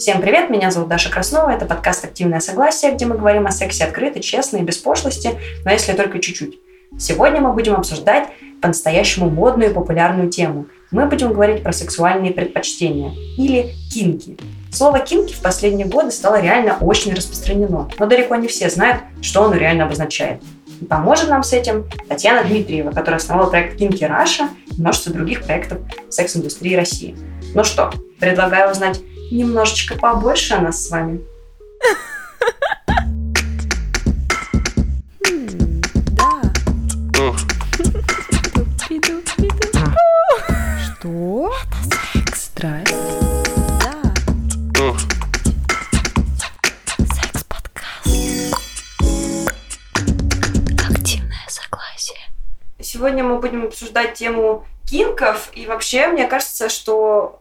Всем привет, меня зовут Даша Краснова, это подкаст «Активное согласие», где мы говорим о сексе открыто, честно и без пошлости, но если только чуть-чуть. Сегодня мы будем обсуждать по-настоящему модную и популярную тему. Мы будем говорить про сексуальные предпочтения или кинки. Слово «кинки» в последние годы стало реально очень распространено, но далеко не все знают, что оно реально обозначает. И поможет нам с этим Татьяна Дмитриева, которая основала проект «Кинки Раша» и множество других проектов секс-индустрии России. Ну что, предлагаю узнать немножечко побольше о нас с вами. Что? Это. Да. Секс-подкаст. Активное согласие. Сегодня мы будем обсуждать тему кинков, и вообще мне кажется, что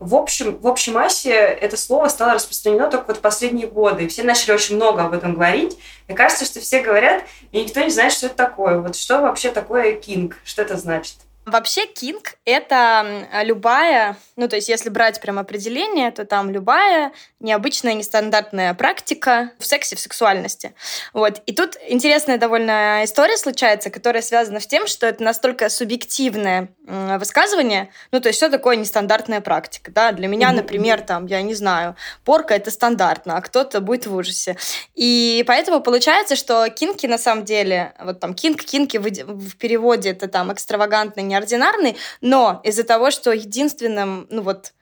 в общем, в общей массе это слово стало распространено только вот в последние годы. Все начали очень много об этом говорить. Мне кажется, что все говорят, и никто не знает, что это такое. Вот что вообще такое кинг? Что это значит? Вообще кинг — это любая, ну то есть если брать прям определение, то там любая необычная, нестандартная практика в сексе, в сексуальности. Вот. И тут интересная довольно история случается, которая связана с тем, что это настолько субъективное высказывание, ну то есть что такое нестандартная практика, да? Для меня, например, там, я не знаю, порка — это стандартно, а кто-то будет в ужасе. И поэтому получается, что кинки на самом деле, вот там кинг, кинки в, переводе это там экстравагантный, неординарный, но из-за того, что единственным, ну вот,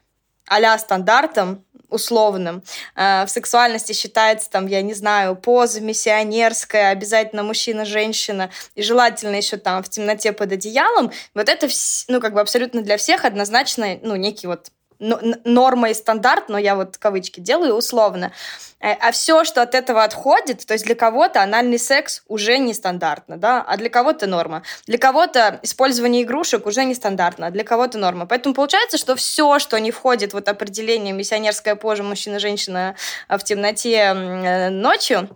а стандартом, условным. Э, в сексуальности считается, там, я не знаю, поза миссионерская, обязательно мужчина-женщина, и желательно еще там в темноте под одеялом. Вот это, ну, как бы абсолютно для всех однозначно, ну, некий вот норма и стандарт, но я вот кавычки делаю условно. Э, а все, что от этого отходит, то есть для кого-то анальный секс уже нестандартно, да, а для кого-то норма. Для кого-то использование игрушек уже нестандартно, а для кого-то норма. Поэтому получается, что все, что не входит в вот определение миссионерская поза мужчина-женщина в темноте э, ночью,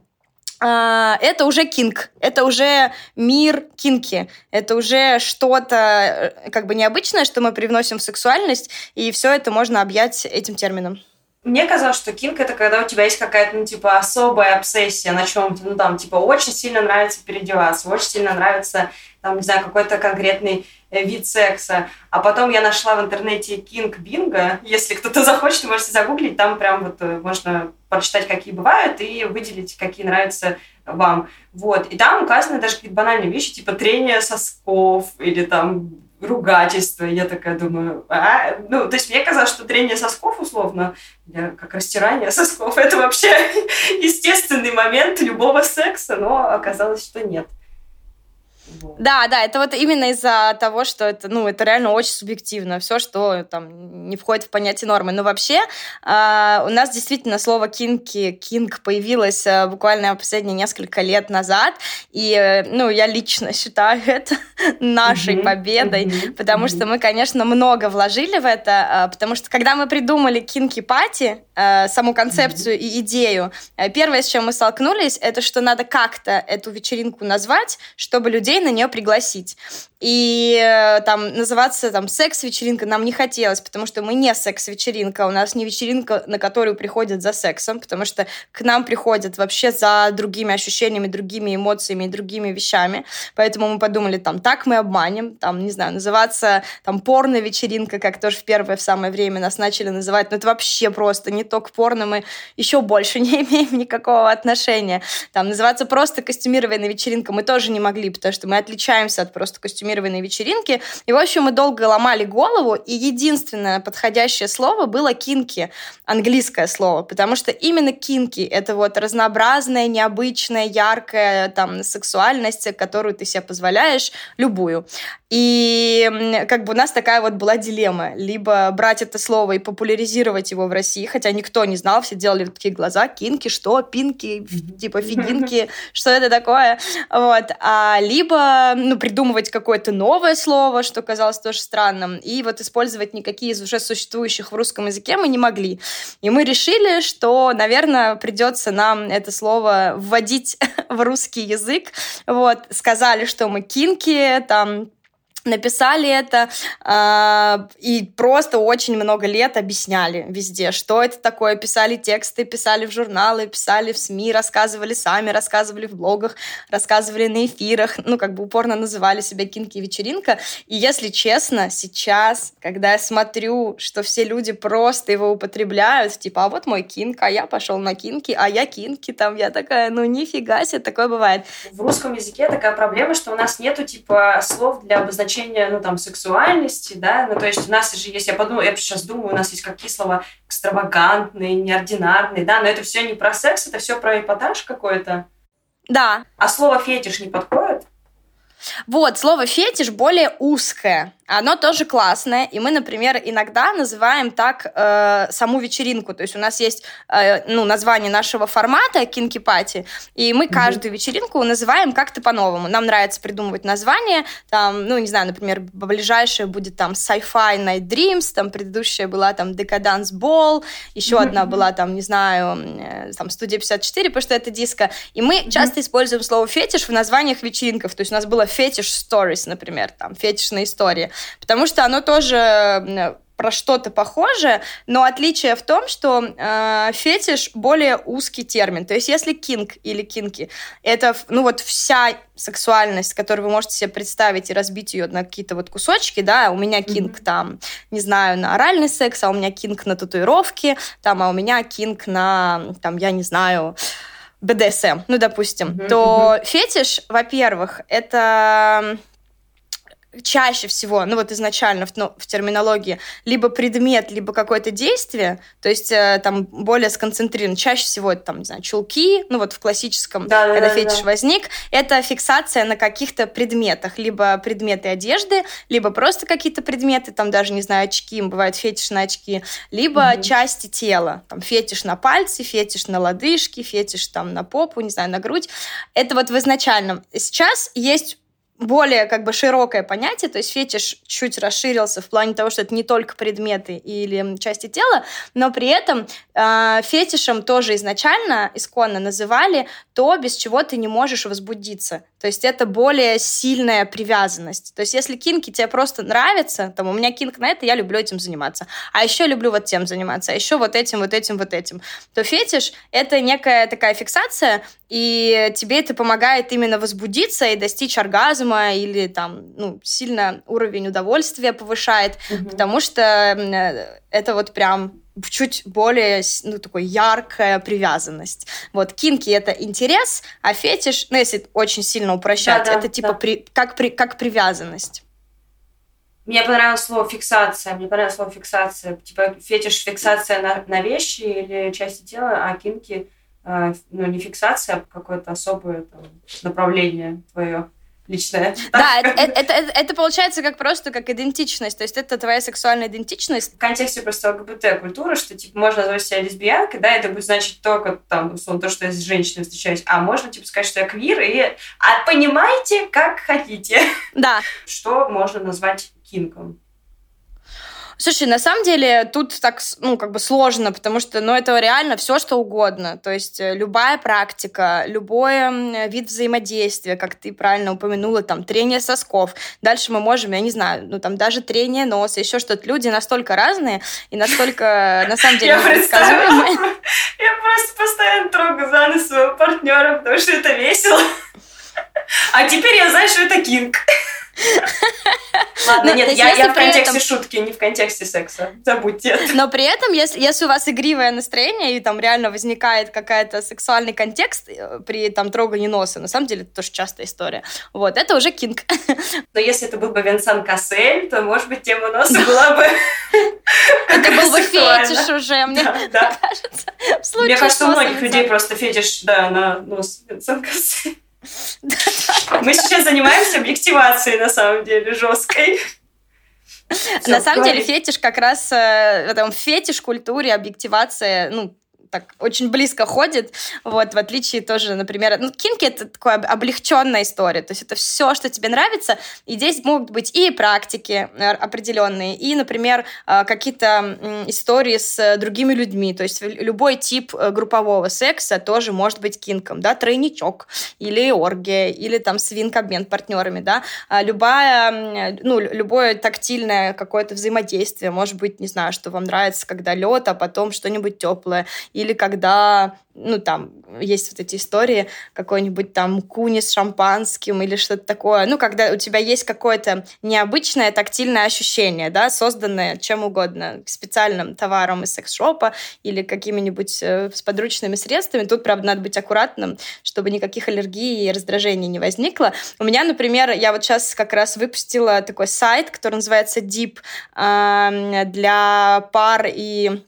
это уже кинг, это уже мир кинки, это уже что-то э, как бы необычное, что мы привносим в сексуальность, и все это можно объять этим термином. Мне казалось, что кинг это когда у тебя есть какая-то, ну, типа, особая обсессия на чем-то, ну, там, типа, очень сильно нравится переодеваться, очень сильно нравится, там, не знаю, какой-то конкретный э, вид секса. А потом я нашла в интернете Кинг Бинго. Если кто-то захочет, можете загуглить, там прям вот э, можно прочитать, какие бывают, и выделить, какие нравятся вам. Вот. И там указаны даже какие-то банальные вещи, типа трение сосков или там ругательство. Я такая думаю, а? ну, то есть мне казалось, что трение сосков условно, как растирание сосков, это вообще естественный момент любого секса, но оказалось, что нет. Да, да, это вот именно из-за того, что это, ну, это реально очень субъективно, все, что там не входит в понятие нормы. Но вообще э, у нас действительно слово кинки, кинг появилось э, буквально последние несколько лет назад, и, э, ну, я лично считаю это нашей mm-hmm. победой, mm-hmm. потому mm-hmm. что мы, конечно, много вложили в это, э, потому что когда мы придумали кинки-пати, э, саму концепцию mm-hmm. и идею, э, первое, с чем мы столкнулись, это что надо как-то эту вечеринку назвать, чтобы людей на нее пригласить. И э, там называться там секс-вечеринка нам не хотелось, потому что мы не секс-вечеринка, у нас не вечеринка, на которую приходят за сексом, потому что к нам приходят вообще за другими ощущениями, другими эмоциями другими вещами. Поэтому мы подумали, там, так мы обманем, там, не знаю, называться там порно-вечеринка, как тоже в первое, в самое время нас начали называть, но это вообще просто не то к порно, мы еще больше не имеем никакого отношения. Там, называться просто костюмированная вечеринка мы тоже не могли, потому что мы отличаемся от просто костюмированной вечеринки. И, в общем, мы долго ломали голову, и единственное подходящее слово было кинки, английское слово, потому что именно кинки — это вот разнообразная, необычная, яркая там сексуальность, которую ты себе позволяешь, любую. И как бы у нас такая вот была дилемма. Либо брать это слово и популяризировать его в России, хотя никто не знал, все делали такие глаза, кинки, что, пинки, типа фигинки, что это такое. Вот. А, либо ну, придумывать какое-то новое слово, что казалось тоже странным, и вот использовать никакие из уже существующих в русском языке мы не могли. И мы решили, что, наверное, придется нам это слово вводить в русский язык. Вот. Сказали, что мы кинки, там, написали это э, и просто очень много лет объясняли везде, что это такое, писали тексты, писали в журналы, писали в СМИ, рассказывали сами, рассказывали в блогах, рассказывали на эфирах, ну, как бы упорно называли себя кинки вечеринка. И если честно, сейчас, когда я смотрю, что все люди просто его употребляют, типа, а вот мой кинк, а я пошел на кинки, а я кинки, там, я такая, ну, нифига себе, такое бывает. В русском языке такая проблема, что у нас нету, типа, слов для обозначения значение, ну, там, сексуальности, да, ну, то есть у нас же есть, я подумала, я сейчас думаю, у нас есть какие слова экстравагантные, неординарные, да, но это все не про секс, это все про эпатаж какой-то. Да. А слово фетиш не подходит? Вот, слово фетиш более узкое. Оно тоже классное, и мы, например, иногда называем так э, саму вечеринку. То есть у нас есть э, ну, название нашего формата кинки пати, и мы каждую вечеринку называем как-то по-новому. Нам нравится придумывать название. Там, ну, не знаю, например, ближайшее будет там Sci-Fi Night Dreams, там предыдущая была там Decadence Ball, еще одна была там, не знаю, э, там Студия 54, потому что это диско. И мы часто используем слово фетиш в названиях вечеринков. То есть у нас было фетиш stories, например, там фетишная история потому что оно тоже про что-то похожее, но отличие в том, что э, фетиш более узкий термин. То есть если кинг или кинки это ну вот вся сексуальность, которую вы можете себе представить и разбить ее на какие-то вот кусочки, да, у меня кинг mm-hmm. там, не знаю, на оральный секс, а у меня кинг на татуировки, там, а у меня кинг на, там, я не знаю, БДСМ, ну, допустим, mm-hmm. то фетиш, во-первых, это чаще всего, ну вот изначально в, ну, в терминологии, либо предмет, либо какое-то действие, то есть э, там более сконцентрирован. Чаще всего это там, не знаю, чулки, ну вот в классическом, да, когда да, фетиш да. возник, это фиксация на каких-то предметах, либо предметы одежды, либо просто какие-то предметы, там даже, не знаю, очки, бывают фетиш на очки, либо угу. части тела, там фетиш на пальцы, фетиш на лодыжки, фетиш там на попу, не знаю, на грудь. Это вот в изначальном. Сейчас есть более как бы широкое понятие, то есть фетиш чуть расширился в плане того, что это не только предметы или части тела, но при этом э, фетишем тоже изначально, исконно называли то, без чего ты не можешь возбудиться. То есть это более сильная привязанность. То есть если кинки тебе просто нравятся, там у меня кинк на это, я люблю этим заниматься. А еще люблю вот тем заниматься, а еще вот этим, вот этим, вот этим. То фетиш — это некая такая фиксация, и тебе это помогает именно возбудиться и достичь оргазма или там, ну, сильно уровень удовольствия повышает, угу. потому что это вот прям чуть более, ну, такой яркая привязанность. Вот, кинки — это интерес, а фетиш, ну, если очень сильно упрощать, да, да, это типа да. при, как, при, как привязанность. Мне понравилось слово фиксация. Мне понравилось слово фиксация. Типа фетиш фиксация на, на вещи или части тела, а кинки э, ну, не фиксация, а какое-то особое там, направление твое личное. Да, это, это, это, это получается как просто как идентичность, то есть это твоя сексуальная идентичность. В контексте просто ЛГБТ-культуры, что типа можно назвать себя лесбиянкой, да, это будет значить только там, условно, то, что я с женщиной встречаюсь, а можно типа сказать, что я квир, и а понимаете, как хотите. Да. Что можно назвать кинком? Слушай, на самом деле тут так, ну, как бы сложно, потому что, ну, это реально все, что угодно. То есть э, любая практика, любой вид взаимодействия, как ты правильно упомянула, там, трение сосков. Дальше мы можем, я не знаю, ну, там, даже трение носа, еще что-то. Люди настолько разные и настолько, на самом деле, предсказуемые. Я просто постоянно трогаю за нос своего партнера, потому что это весело. А теперь я знаю, что это кинг. Ладно, нет, я, я в контексте этом... шутки, не в контексте секса. Забудьте это. Но при этом, если, если у вас игривое настроение, и там реально возникает какая-то сексуальный контекст э, при там трогании носа, на самом деле это тоже частая история. Вот, это уже кинг. Но если это был бы Винсан Кассель, то, может быть, тема носа была бы Это был бы фетиш уже, мне кажется. Мне кажется, у многих людей просто фетиш, да, на нос Винсан Кассель. Мы сейчас занимаемся объективацией, на самом деле, жесткой. на самом деле фетиш как раз э, в этом фетиш культуре объективация, ну, так очень близко ходит, вот, в отличие тоже, например, ну, кинки это такая облегченная история, то есть это все, что тебе нравится, и здесь могут быть и практики э, определенные, и, например, э, какие-то истории с другими людьми, то есть любой тип э, группового секса тоже может быть кинком, да, тройничок, или оргия, или там свинг-обмен партнерами, да, а любая, ну, любое тактильное какое-то взаимодействие, может быть, не знаю, что вам нравится, когда лед, а потом что-нибудь теплое, или когда ну, там, есть вот эти истории, какой-нибудь там куни с шампанским или что-то такое. Ну, когда у тебя есть какое-то необычное тактильное ощущение, да, созданное чем угодно, специальным товаром из секс-шопа или какими-нибудь э, с подручными средствами. Тут, правда, надо быть аккуратным, чтобы никаких аллергий и раздражений не возникло. У меня, например, я вот сейчас как раз выпустила такой сайт, который называется Deep э, для пар и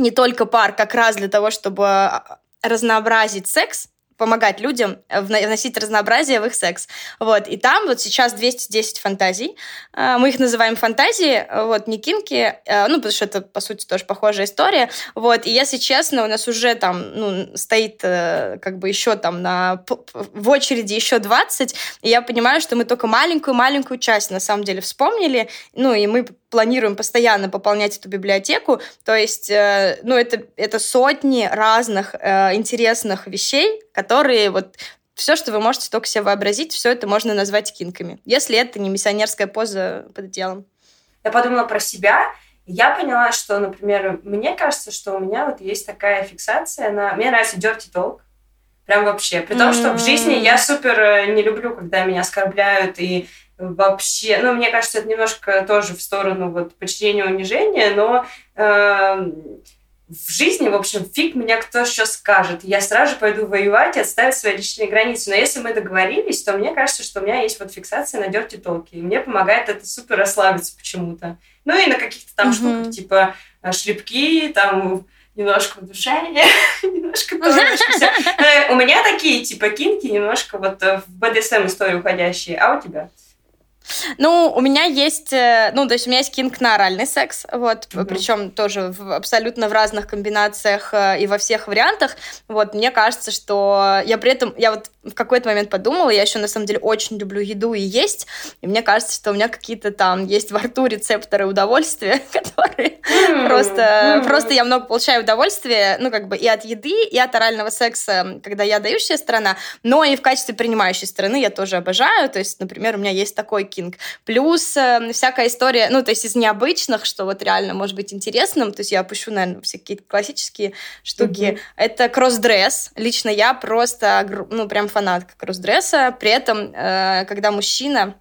не только пар, как раз для того, чтобы а, разнообразить секс, помогать людям вносить разнообразие в их секс. Вот. И там вот сейчас 210 фантазий. А, мы их называем фантазии, вот, не кинки, а, ну, потому что это, по сути, тоже похожая история. Вот. И, если честно, у нас уже там, ну, стоит э, как бы еще там на, в очереди еще 20, и я понимаю, что мы только маленькую-маленькую часть, на самом деле, вспомнили, ну, и мы планируем постоянно пополнять эту библиотеку. То есть, э, ну, это, это сотни разных э, интересных вещей, которые вот все, что вы можете только себе вообразить, все это можно назвать кинками, если это не миссионерская поза под делом. Я подумала про себя, я поняла, что, например, мне кажется, что у меня вот есть такая фиксация на... Мне нравится dirty talk, прям вообще. При том, что в жизни я супер э, не люблю, когда меня оскорбляют и вообще, ну, мне кажется, это немножко тоже в сторону вот подчинения унижения, но э, в жизни, в общем, фиг меня кто сейчас скажет. Я сразу же пойду воевать и отставить свои личные границы. Но если мы договорились, то мне кажется, что у меня есть вот фиксация на дерти толки. И мне помогает это супер расслабиться почему-то. Ну и на каких-то там mm-hmm. штуках, типа э, шлепки, там немножко удушение, немножко э, У меня такие, типа, кинки немножко вот в БДСМ истории уходящие. А у тебя? Ну, у меня есть, э, ну, то есть у меня есть кинг на оральный секс, вот, mm-hmm. причем тоже в, абсолютно в разных комбинациях э, и во всех вариантах. Вот, мне кажется, что я при этом, я вот в какой-то момент подумала, я еще на самом деле очень люблю еду и есть, и мне кажется, что у меня какие-то там есть во рту рецепторы удовольствия, которые mm-hmm. просто, mm-hmm. просто я много получаю удовольствия, ну, как бы и от еды, и от орального секса, когда я дающая сторона, но и в качестве принимающей стороны я тоже обожаю, то есть, например, у меня есть такой кинг. Плюс э, всякая история, ну, то есть из необычных, что вот реально может быть интересным, то есть я опущу, наверное, все какие-то классические штуки. Mm-hmm. Это кросс-дресс. Лично я просто, ну, прям фанатка кросс-дресса. При этом, э, когда мужчина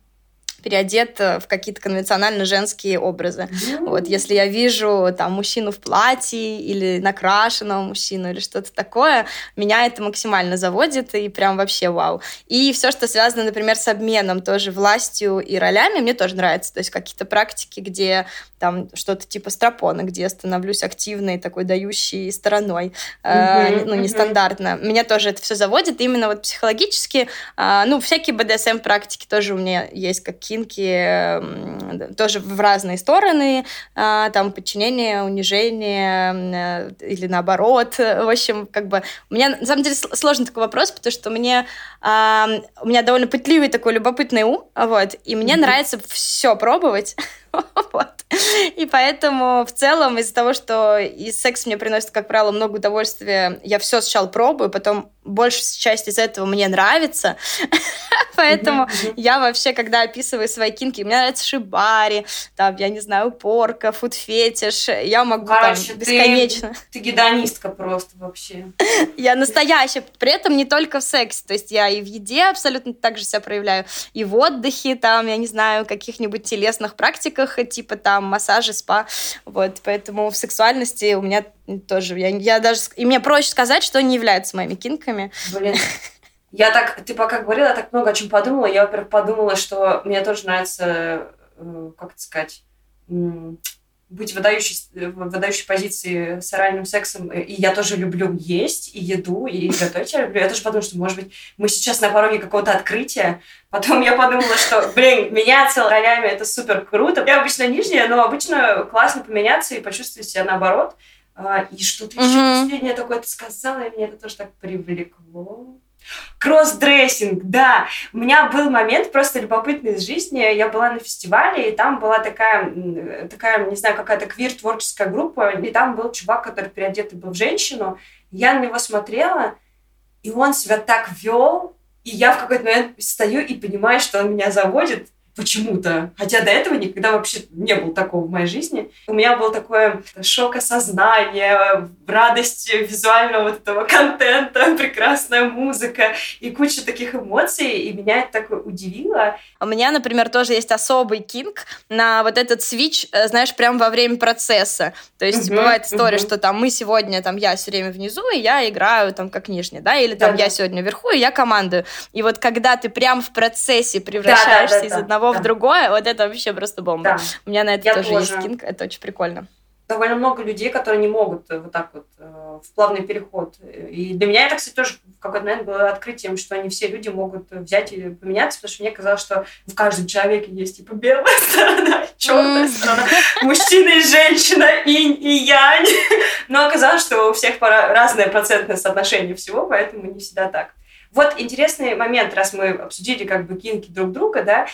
переодет в какие-то конвенционально женские образы. Mm-hmm. Вот, если я вижу там мужчину в платье или накрашенного мужчину или что-то такое, меня это максимально заводит и прям вообще вау. И все, что связано, например, с обменом тоже властью и ролями, мне тоже нравится. То есть какие-то практики, где там что-то типа стропона, где я становлюсь активной, такой дающей стороной, mm-hmm. э, ну, нестандартно. Mm-hmm. Меня тоже это все заводит, именно вот психологически, э, ну, всякие БДСМ-практики тоже у меня есть, как кинки, тоже в разные стороны, э, там, подчинение, унижение э, или наоборот, в общем, как бы, у меня, на самом деле, сложный такой вопрос, потому что мне, э, у меня довольно пытливый такой любопытный ум, вот, и мне mm-hmm. нравится все пробовать, вот. И поэтому в целом из-за того, что и секс мне приносит, как правило, много удовольствия, я все сначала пробую, потом большая часть из этого мне нравится. Поэтому я вообще, когда описываю свои кинки, мне нравится шибари, там, я не знаю, порка, фуд-фетиш, я могу Короче, там бесконечно. Ты, ты гедонистка просто вообще. Я настоящая, при этом не только в сексе, то есть я и в еде абсолютно так же себя проявляю, и в отдыхе, там, я не знаю, каких-нибудь телесных практиках, типа там массажи, спа, вот, поэтому в сексуальности у меня тоже, я, я даже, и мне проще сказать, что не является моими кинками. Блин, я так, ты пока говорила, я так много о чем подумала. Я, во-первых, подумала, что мне тоже нравится, э, как это сказать, быть в выдающей, в выдающей позиции с оральным сексом. И я тоже люблю есть, и еду, и готовить я люблю. Я тоже подумала, что, может быть, мы сейчас на пороге какого-то открытия. Потом я подумала, что, блин, меняться ролями – это супер круто. Я обычно нижняя, но обычно классно поменяться и почувствовать себя наоборот – А, и что-то еще последнее такое ты сказала, и меня это тоже так привлекло. Кроссдрессинг, да. У меня был момент просто любопытный из жизни. Я была на фестивале, и там была такая, такая не знаю, какая-то квир-творческая группа, и там был чувак, который переодетый был в женщину. Я на него смотрела, и он себя так вел, и я в какой-то момент стою и понимаю, что он меня заводит, почему-то. Хотя до этого никогда вообще не было такого в моей жизни. У меня было такое шок осознания, радость визуального вот этого контента, прекрасная музыка и куча таких эмоций, и меня это так удивило. У меня, например, тоже есть особый кинг на вот этот свич, э, знаешь, прям во время процесса. То есть uh-huh, бывает история, uh-huh. что там мы сегодня, там я все время внизу, и я играю там как нижняя, да, или там да, я да. сегодня вверху, и я командую. И вот когда ты прям в процессе превращаешься да, да, да, из да. одного да. в другое, вот это вообще просто бомба. Да. У меня на это тоже, тоже есть кинг, это очень прикольно довольно много людей, которые не могут э, вот так вот э, в плавный переход. И для меня это, кстати, тоже в какой-то момент было открытием, что не все люди могут взять и поменяться, потому что мне казалось, что в каждом человеке есть типа белая сторона, черная сторона, мужчина и женщина, инь и янь. Но оказалось, что у всех разное процентное соотношение всего, поэтому не всегда так. Вот интересный момент, раз мы обсудили как бы кинки друг друга, да,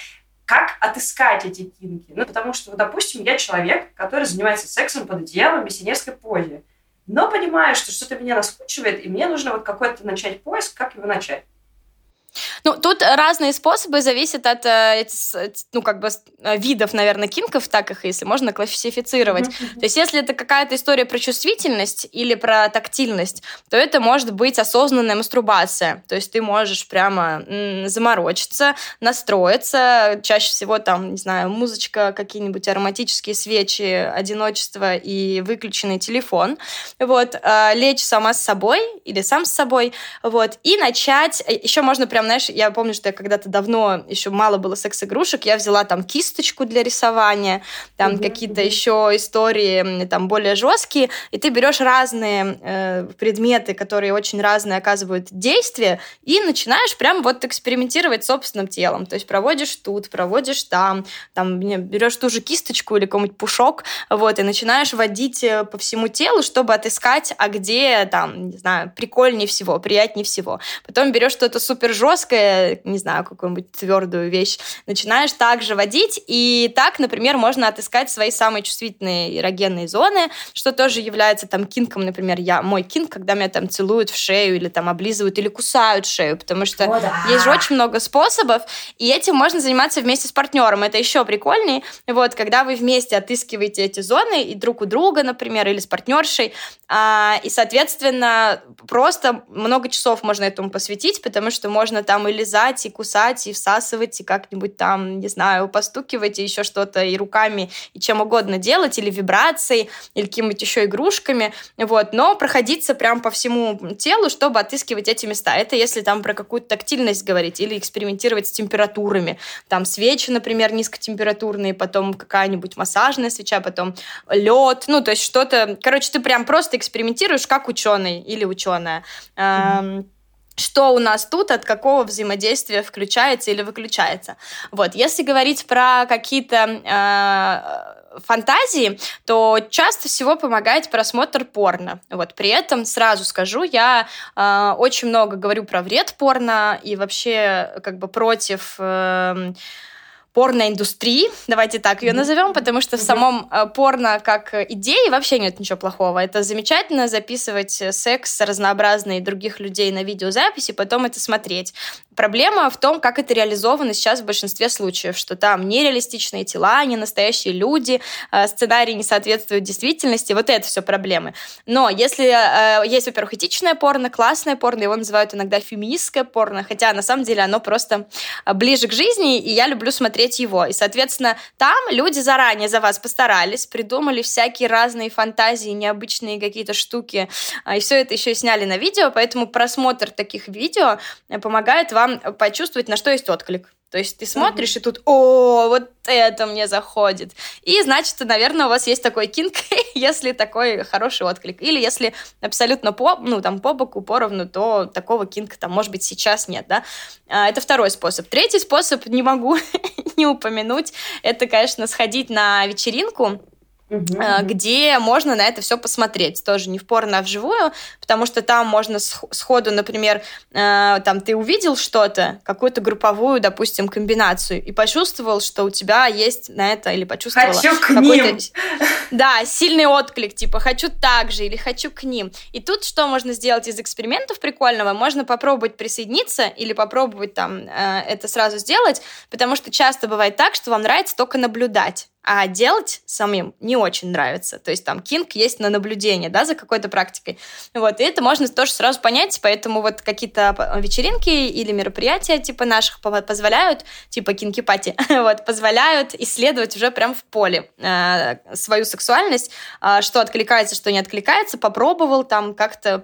как отыскать эти кинки? Ну, потому что, допустим, я человек, который занимается сексом под одеялом в миссионерской позе, но понимаю, что что-то меня наскучивает, и мне нужно вот какой-то начать поиск, как его начать. Ну, тут разные способы, зависят от, э, ну, как бы, э, видов, наверное, кинков, так их, если можно, классифицировать. Mm-hmm. То есть, если это какая-то история про чувствительность или про тактильность, то это может быть осознанная мастурбация. То есть, ты можешь прямо заморочиться, настроиться, чаще всего там, не знаю, музычка, какие-нибудь ароматические свечи, одиночество и выключенный телефон, вот, э, лечь сама с собой или сам с собой, вот, и начать, еще можно прям знаешь, я помню, что я когда-то давно, еще мало было секс-игрушек, я взяла там кисточку для рисования, там mm-hmm. какие-то еще истории там более жесткие, и ты берешь разные э, предметы, которые очень разные оказывают действия, и начинаешь прям вот экспериментировать с собственным телом. То есть проводишь тут, проводишь там, там берешь ту же кисточку или какой-нибудь пушок, вот, и начинаешь водить э, по всему телу, чтобы отыскать, а где там, не знаю, прикольнее всего, приятнее всего. Потом берешь что-то супер жесткое, жесткое, не знаю, какую-нибудь твердую вещь, начинаешь также водить, и так, например, можно отыскать свои самые чувствительные эрогенные зоны, что тоже является там кинком, например, я, мой кинк, когда меня там целуют в шею или там облизывают или кусают шею, потому что О, да. есть же очень много способов, и этим можно заниматься вместе с партнером, это еще прикольнее, вот, когда вы вместе отыскиваете эти зоны и друг у друга, например, или с партнершей, а, и, соответственно, просто много часов можно этому посвятить, потому что можно там и лизать, и кусать, и всасывать, и как-нибудь там, не знаю, постукивать, и еще что-то, и руками, и чем угодно делать, или вибрацией, или какими-нибудь еще игрушками, вот, но проходиться прям по всему телу, чтобы отыскивать эти места. Это если там про какую-то тактильность говорить, или экспериментировать с температурами. Там свечи, например, низкотемпературные, потом какая-нибудь массажная свеча, потом лед, ну, то есть что-то... Короче, ты прям просто экспериментируешь как ученый или ученая. Mm-hmm что у нас тут, от какого взаимодействия включается или выключается. Вот, если говорить про какие-то э, фантазии, то часто всего помогает просмотр порно. Вот, при этом сразу скажу, я э, очень много говорю про вред порно и вообще как бы против э, порноиндустрии, давайте так ее назовем, потому что в самом э, порно как идее вообще нет ничего плохого. Это замечательно записывать секс разнообразные других людей на видеозаписи, потом это смотреть. Проблема в том, как это реализовано сейчас в большинстве случаев, что там нереалистичные тела, не настоящие люди, э, сценарий не соответствует действительности, вот это все проблемы. Но если э, есть, во-первых, этичное порно, классное порно, его называют иногда феминистское порно, хотя на самом деле оно просто э, ближе к жизни, и я люблю смотреть его. И, соответственно, там люди заранее за вас постарались, придумали всякие разные фантазии, необычные какие-то штуки, и все это еще сняли на видео, поэтому просмотр таких видео помогает вам вам почувствовать, на что есть отклик. То есть ты смотришь, mm-hmm. и тут, о, вот это мне заходит. И значит, наверное, у вас есть такой кинг, если такой хороший отклик. Или если абсолютно по, ну, там, по боку, поровну, то такого кинга там, может быть, сейчас нет, да. А, это второй способ. Третий способ, не могу не упомянуть, это, конечно, сходить на вечеринку, Uh-huh. где можно на это все посмотреть. Тоже не в порно, а вживую, потому что там можно сходу, например, э, там ты увидел что-то, какую-то групповую, допустим, комбинацию, и почувствовал, что у тебя есть на это, или почувствовала хочу к ним. Да, сильный отклик, типа хочу так же, или хочу к ним. И тут что можно сделать из экспериментов прикольного? Можно попробовать присоединиться или попробовать там э, это сразу сделать, потому что часто бывает так, что вам нравится только наблюдать а делать самим не очень нравится. То есть там кинг есть на наблюдение, да, за какой-то практикой. Вот, и это можно тоже сразу понять, поэтому вот какие-то вечеринки или мероприятия типа наших позволяют, типа кинки-пати, вот, позволяют исследовать уже прям в поле э, свою сексуальность, э, что откликается, что не откликается, попробовал там как-то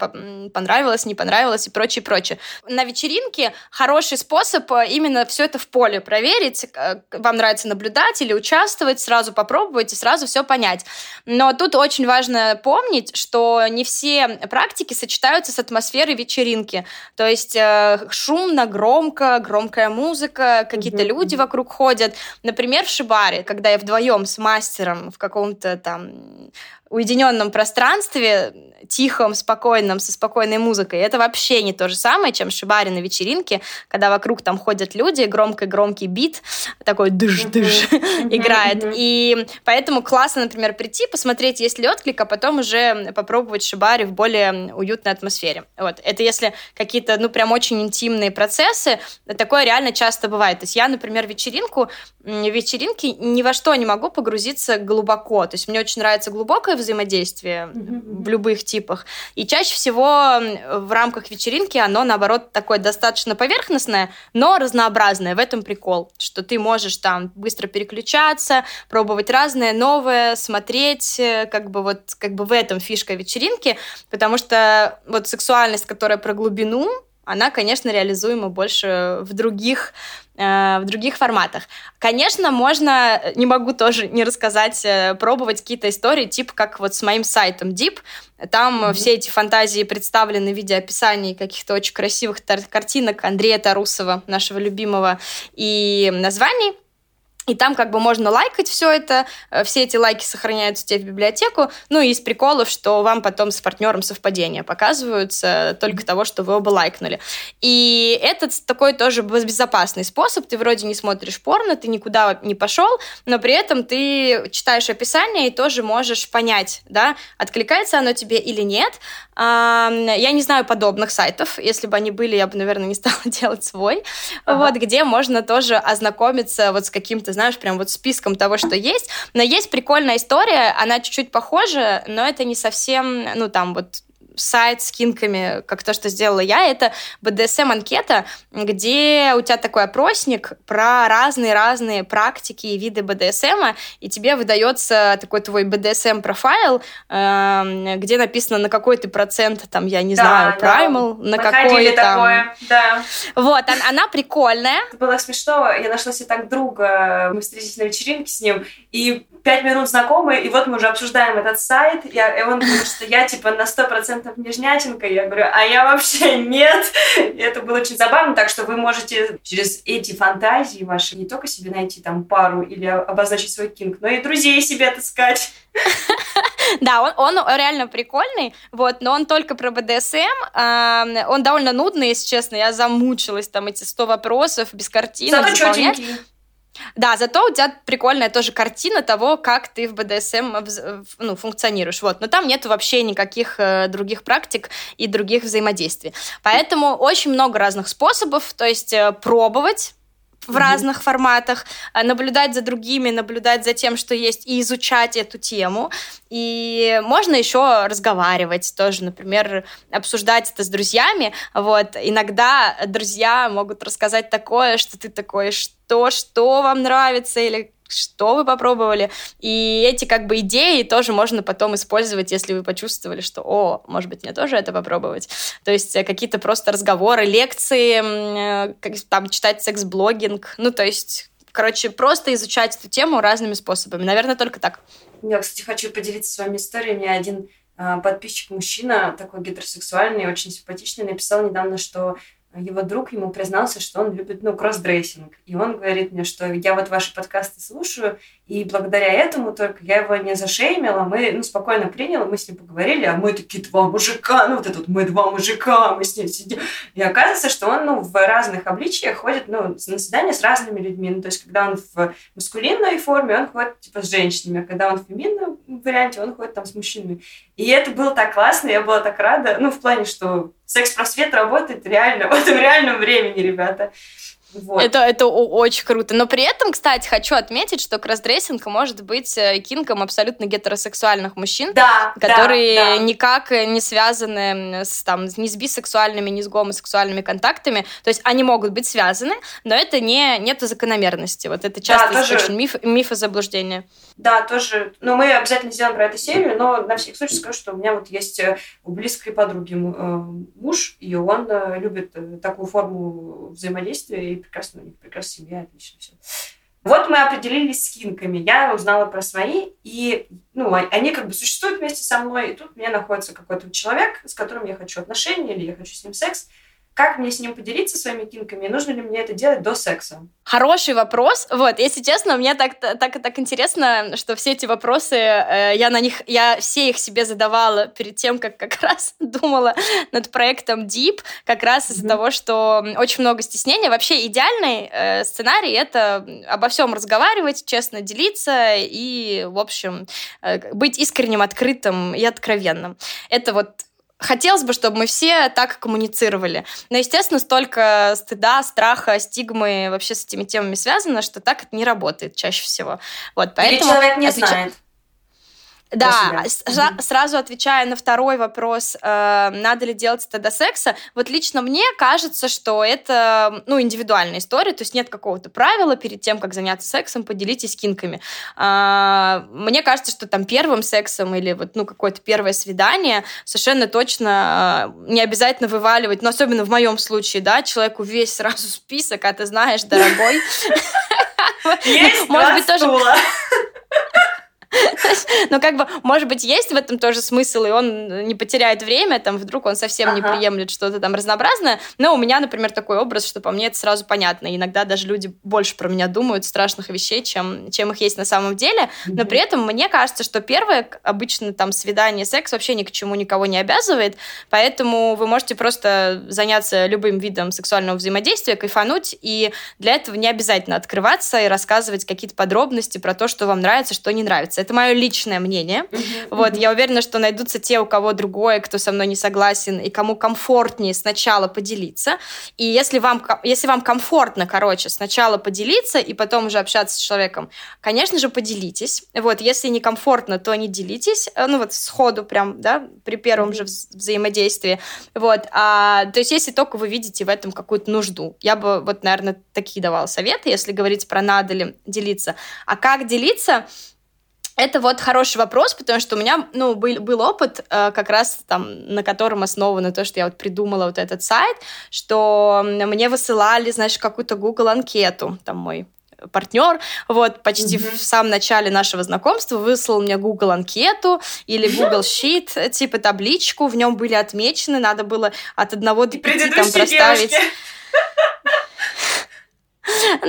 понравилось, не понравилось и прочее, прочее. На вечеринке хороший способ э, именно все это в поле проверить, э, вам нравится наблюдать или участвовать, сразу попробовать и сразу все понять. Но тут очень важно помнить, что не все практики сочетаются с атмосферой вечеринки. То есть э, шумно, громко, громкая музыка, какие-то mm-hmm. люди вокруг ходят. Например, в шибаре, когда я вдвоем с мастером в каком-то там уединенном пространстве, тихом, спокойном, со спокойной музыкой. Это вообще не то же самое, чем шибари на вечеринке, когда вокруг там ходят люди, громкий-громкий бит, такой дыш-дыш играет. И поэтому классно, например, прийти, посмотреть, есть ли отклик, а потом уже попробовать шибари в более уютной атмосфере. Вот. Это если какие-то, ну, прям очень интимные процессы, такое реально часто бывает. То есть я, например, вечеринку, вечеринки ни во что не могу погрузиться глубоко. То есть мне очень нравится глубокое взаимодействие в любых типах. И чаще всего в рамках вечеринки оно, наоборот, такое достаточно поверхностное, но разнообразное. В этом прикол, что ты можешь там быстро переключаться, пробовать разное, новое, смотреть, э, как бы вот как бы в этом фишка вечеринки, потому что вот сексуальность, которая про глубину, она, конечно, реализуема больше в других Э, в других форматах. Конечно, можно, не могу тоже не рассказать, э, пробовать какие-то истории, типа как вот с моим сайтом Deep. Там mm-hmm. все эти фантазии представлены в виде описаний каких-то очень красивых картинок Андрея Тарусова, нашего любимого, и названий. И там как бы можно лайкать все это, э, все эти лайки сохраняются тебе в библиотеку, ну и из приколов, что вам потом с партнером совпадения показываются только того, что вы оба лайкнули. И это такой тоже безопасный способ, ты вроде не смотришь порно, ты никуда не пошел, но при этом ты читаешь описание и тоже можешь понять, да, откликается оно тебе или нет. Я не знаю подобных сайтов, если бы они были, я бы, наверное, не стала делать свой, ага. вот, где можно тоже ознакомиться вот с каким-то знаешь, прям вот списком того, что есть. Но есть прикольная история, она чуть-чуть похожа, но это не совсем, ну, там вот сайт с кинками, как то, что сделала я, это BDSM-анкета, где у тебя такой опросник про разные-разные практики и виды BDSM, и тебе выдается такой твой BDSM-профайл, эм, где написано, на какой ты процент, там, я не да, знаю, да. primal, на какой там... такое, да. Вот, она, она прикольная. Было смешно, я нашла себе так друга, мы встретились на вечеринке с ним, и пять минут знакомы, и вот мы уже обсуждаем этот сайт, я, и он говорит, что я, типа, на сто процентов нежнятинка. Я говорю, а я вообще нет. И это было очень забавно, так что вы можете через эти фантазии ваши не только себе найти там пару или обозначить свой кинг, но и друзей себе отыскать. Да, он, он реально прикольный, вот, но он только про БДСМ, э, он довольно нудный, если честно, я замучилась там эти 100 вопросов без картинок Зато заполнять. Чётенький. Да, зато у тебя прикольная тоже картина того, как ты в БДСМ ну, функционируешь. Вот. Но там нет вообще никаких э, других практик и других взаимодействий. Поэтому очень много разных способов, то есть э, пробовать в разных форматах, э, наблюдать за другими, наблюдать за тем, что есть, и изучать эту тему. И можно еще разговаривать тоже, например, обсуждать это с друзьями. Вот. Иногда друзья могут рассказать такое, что ты такой, что, что вам нравится, или что вы попробовали. И эти как бы идеи тоже можно потом использовать, если вы почувствовали, что, о, может быть, мне тоже это попробовать. То есть э, какие-то просто разговоры, лекции, э, там читать секс-блогинг. Ну, то есть, короче, просто изучать эту тему разными способами. Наверное, только так. Я, кстати, хочу поделиться с вами историей. Мне один а, подписчик мужчина, такой гетеросексуальный, очень симпатичный, написал недавно, что его друг ему признался, что он любит, ну, кроссдрессинг. И он говорит мне, что я вот ваши подкасты слушаю, и благодаря этому только я его не зашеймила, мы, ну, спокойно приняла, мы с ним поговорили, а мы такие два мужика, ну, вот этот мы два мужика, мы с ним сидим. И оказывается, что он, ну, в разных обличиях ходит, ну, на свидания с разными людьми. Ну, то есть, когда он в маскулинной форме, он ходит, типа, с женщинами, а когда он в феминном варианте, он ходит там с мужчинами. И это было так классно, я была так рада, ну, в плане, что секс-просвет работает реально в реальном времени, ребята. Вот. Это, это очень круто. Но при этом, кстати, хочу отметить, что кроссдрессинг может быть э, кинком абсолютно гетеросексуальных мужчин, да, которые да, да. никак не связаны с, там, ни с бисексуальными, ни с гомосексуальными контактами. То есть они могут быть связаны, но это не, нету закономерности. Вот это часто да, тоже... очень миф, миф и заблуждение. Да, тоже. Но мы обязательно сделаем про эту серию, но на всякий случай скажу, что у меня вот есть э, у близкой подруги э, муж, и он любит такую форму взаимодействия, и прекрасно, у них прекрасная семья, отлично все. Вот мы определились с кинками. Я узнала про свои, и ну, они как бы существуют вместе со мной, и тут меня находится какой-то человек, с которым я хочу отношения, или я хочу с ним секс. Как мне с ним поделиться своими кинками? Нужно ли мне это делать до секса? Хороший вопрос. Вот, если честно, мне так, так, так интересно, что все эти вопросы, э, я на них, я все их себе задавала перед тем, как как раз думала над проектом Deep, как раз из-за mm-hmm. того, что очень много стеснения. Вообще идеальный э, сценарий — это обо всем разговаривать, честно делиться и, в общем, э, быть искренним, открытым и откровенным. Это вот Хотелось бы, чтобы мы все так коммуницировали. Но, естественно, столько стыда, страха, стигмы вообще с этими темами связано, что так это не работает чаще всего. Вот, поэтому Или человек не отвеч... знает. Да, сразу отвечая на второй вопрос, э, надо ли делать это до секса, вот лично мне кажется, что это ну, индивидуальная история, то есть нет какого-то правила перед тем, как заняться сексом, поделитесь кинками. Э, мне кажется, что там первым сексом или вот, ну, какое-то первое свидание совершенно точно э, не обязательно вываливать, но особенно в моем случае, да, человеку весь сразу список, а ты знаешь, дорогой. Есть Может быть, тоже... Но как бы, может быть, есть в этом тоже смысл, и он не потеряет время, там, вдруг он совсем ага. не приемлет что-то там разнообразное. Но у меня, например, такой образ, что по мне это сразу понятно. иногда даже люди больше про меня думают страшных вещей, чем, чем их есть на самом деле. Но при этом мне кажется, что первое, обычно там свидание, секс вообще ни к чему никого не обязывает, поэтому вы можете просто заняться любым видом сексуального взаимодействия, кайфануть, и для этого не обязательно открываться и рассказывать какие-то подробности про то, что вам нравится, что не нравится. Это мое личное мнение. Uh-huh, вот, uh-huh. я уверена, что найдутся те, у кого другое, кто со мной не согласен, и кому комфортнее сначала поделиться. И если вам, если вам комфортно, короче, сначала поделиться и потом уже общаться с человеком, конечно же, поделитесь. Вот, если некомфортно, то не делитесь. Э, ну вот сходу прям, да, при первом же взаимодействии. Вот, а, то есть если только вы видите в этом какую-то нужду. Я бы вот, наверное, такие давала советы, если говорить про надо ли делиться. А как делиться? Это вот хороший вопрос, потому что у меня, ну, был, был опыт, э, как раз там, на котором основано то, что я вот придумала вот этот сайт, что мне высылали, знаешь, какую-то Google анкету, там мой партнер, вот, почти mm-hmm. в самом начале нашего знакомства выслал мне Google анкету или Google Sheet, типа табличку, в нем были отмечены, надо было от одного до пяти там проставить.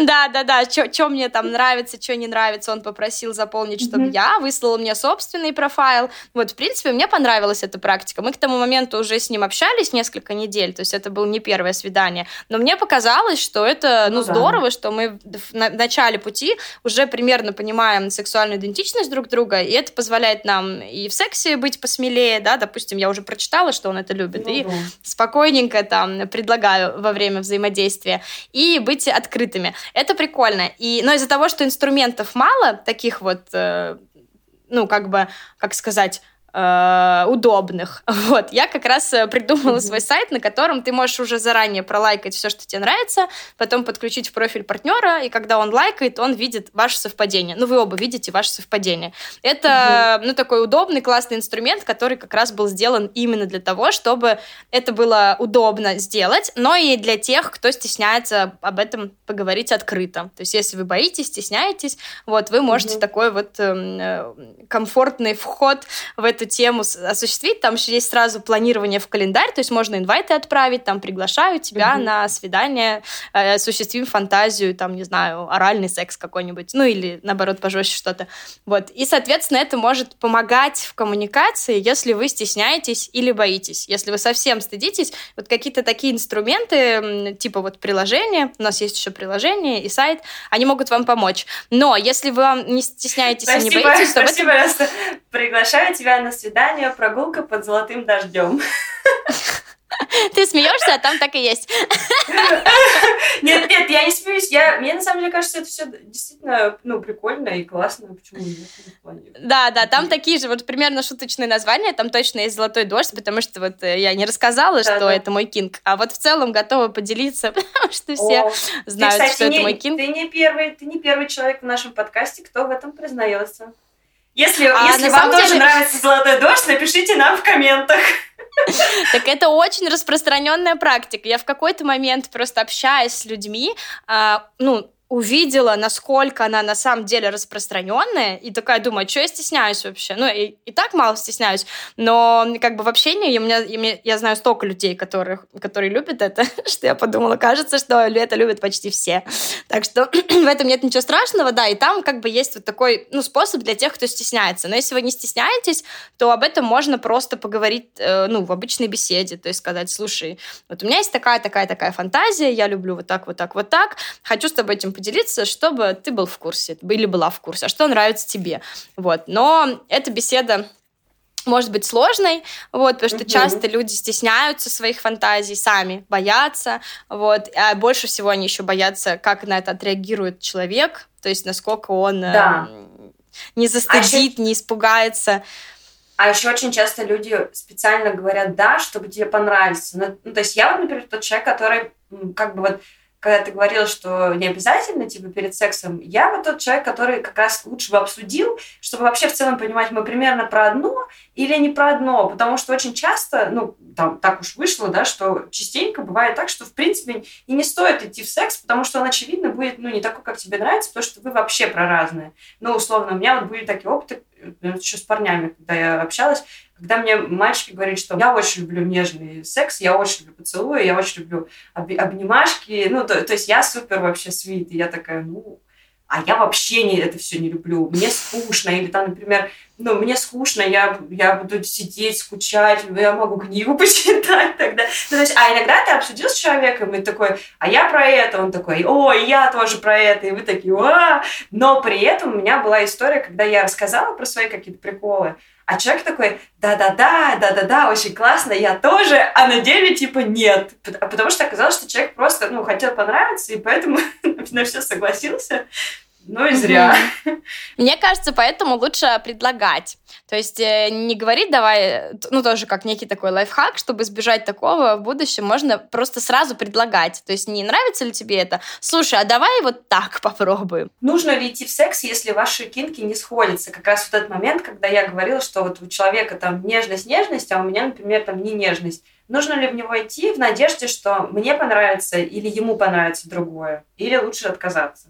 Да, да, да, что мне там нравится, что не нравится, он попросил заполнить, чтобы mm-hmm. я выслала мне собственный профайл. Вот, в принципе, мне понравилась эта практика. Мы к тому моменту уже с ним общались несколько недель, то есть это было не первое свидание. Но мне показалось, что это, ну, ну здорово, да. что мы в начале пути уже примерно понимаем сексуальную идентичность друг друга, и это позволяет нам и в сексе быть посмелее, да, допустим, я уже прочитала, что он это любит, ну, и да. спокойненько там предлагаю во время взаимодействия, и быть открытым открытыми. Это прикольно. И, но из-за того, что инструментов мало, таких вот, э, ну, как бы, как сказать, э, удобных. Вот, я как раз э, придумала mm-hmm. свой сайт, на котором ты можешь уже заранее пролайкать все, что тебе нравится, потом подключить в профиль партнера, и когда он лайкает, он видит ваше совпадение. Ну, вы оба видите ваше совпадение. Это, mm-hmm. ну, такой удобный, классный инструмент, который как раз был сделан именно для того, чтобы это было удобно сделать, но и для тех, кто стесняется об этом поговорить открыто. То есть, если вы боитесь, стесняетесь, вот, вы можете mm-hmm. такой вот эм, э, комфортный вход в это эту тему осуществить, там еще есть сразу планирование в календарь, то есть можно инвайты отправить, там приглашаю тебя угу. на свидание, э, осуществим фантазию, там, не знаю, оральный секс какой-нибудь, ну или наоборот пожестче что-то. Вот. И, соответственно, это может помогать в коммуникации, если вы стесняетесь или боитесь. Если вы совсем стыдитесь, вот какие-то такие инструменты, типа вот приложения, у нас есть еще приложение и сайт, они могут вам помочь. Но если вы не стесняетесь спасибо, и не боитесь, то спасибо, этом... Приглашаю тебя на свидание, прогулка под золотым дождем. Ты смеешься, а там так и есть. Нет, нет, я не смеюсь. Я, мне на самом деле кажется, это все действительно ну, прикольно и классно. Почему нет? Да, да, там такие же вот примерно шуточные названия. Там точно есть золотой дождь, потому что вот э, я не рассказала, да, что да. это мой кинг. А вот в целом готова поделиться, потому что все О, знают, ты, кстати, что не, это мой кинг. Ты не первый, ты не первый человек в нашем подкасте, кто в этом признается. Если, а если вам тоже деле... нравится золотой дождь, напишите нам в комментах. Так это очень распространенная практика. Я в какой-то момент просто общаясь с людьми, а, ну, увидела, насколько она на самом деле распространенная, и такая думаю, что я стесняюсь вообще? Ну, и, и так мало стесняюсь, но как бы в общении у меня, я, я знаю столько людей, которых, которые любят это, что я подумала, кажется, что это любят почти все. Так что в этом нет ничего страшного, да, и там как бы есть вот такой, ну, способ для тех, кто стесняется. Но если вы не стесняетесь, то об этом можно просто поговорить, э, ну, в обычной беседе, то есть сказать, слушай, вот у меня есть такая, такая, такая фантазия, я люблю вот так, вот так, вот так, хочу с тобой этим поделиться, чтобы ты был в курсе или была в курсе, а что нравится тебе. Вот. Но эта беседа может быть сложной, вот, потому что угу. часто люди стесняются своих фантазий, сами боятся, вот, а больше всего они еще боятся, как на это отреагирует человек, то есть насколько он да. э, не застыдит, а не испугается. А еще очень часто люди специально говорят «да», чтобы тебе понравится. Ну, ну, то есть я вот, например, тот человек, который как бы вот когда ты говорил, что не обязательно, типа, перед сексом, я вот тот человек, который как раз лучше бы обсудил, чтобы вообще в целом понимать, мы примерно про одно или не про одно, потому что очень часто, ну, там, так уж вышло, да, что частенько бывает так, что, в принципе, и не стоит идти в секс, потому что он, очевидно, будет, ну, не такой, как тебе нравится, потому что вы вообще про разные. Ну, условно, у меня вот были такие опыты, э, еще с парнями, когда я общалась, когда мне мальчики говорят, что я очень люблю нежный секс, я очень люблю поцелуи, я очень люблю об- обнимашки, ну, то, то есть я супер вообще свит, и я такая, ну, а я вообще не, это все не люблю, мне скучно, или там, например, ну, мне скучно, я, я буду сидеть, скучать, я могу книгу почитать тогда. Ну, то есть, а иногда ты обсудил с человеком, и такой, а я про это, он такой, о, я тоже про это, и вы такие, а Но при этом у меня была история, когда я рассказала про свои какие-то приколы, а человек такой, да-да-да, да-да-да, очень классно, я тоже, а на деле типа нет. Потому что оказалось, что человек просто, ну, хотел понравиться, и поэтому на все согласился. Ну и зря. Мне кажется, поэтому лучше предлагать. То есть э, не говорить давай, ну тоже как некий такой лайфхак, чтобы избежать такого в будущем, можно просто сразу предлагать. То есть не нравится ли тебе это? Слушай, а давай вот так попробуем. Нужно ли идти в секс, если ваши кинки не сходятся? Как раз вот этот момент, когда я говорила, что вот у человека там нежность, нежность, а у меня, например, там не нежность. Нужно ли в него идти в надежде, что мне понравится или ему понравится другое? Или лучше отказаться?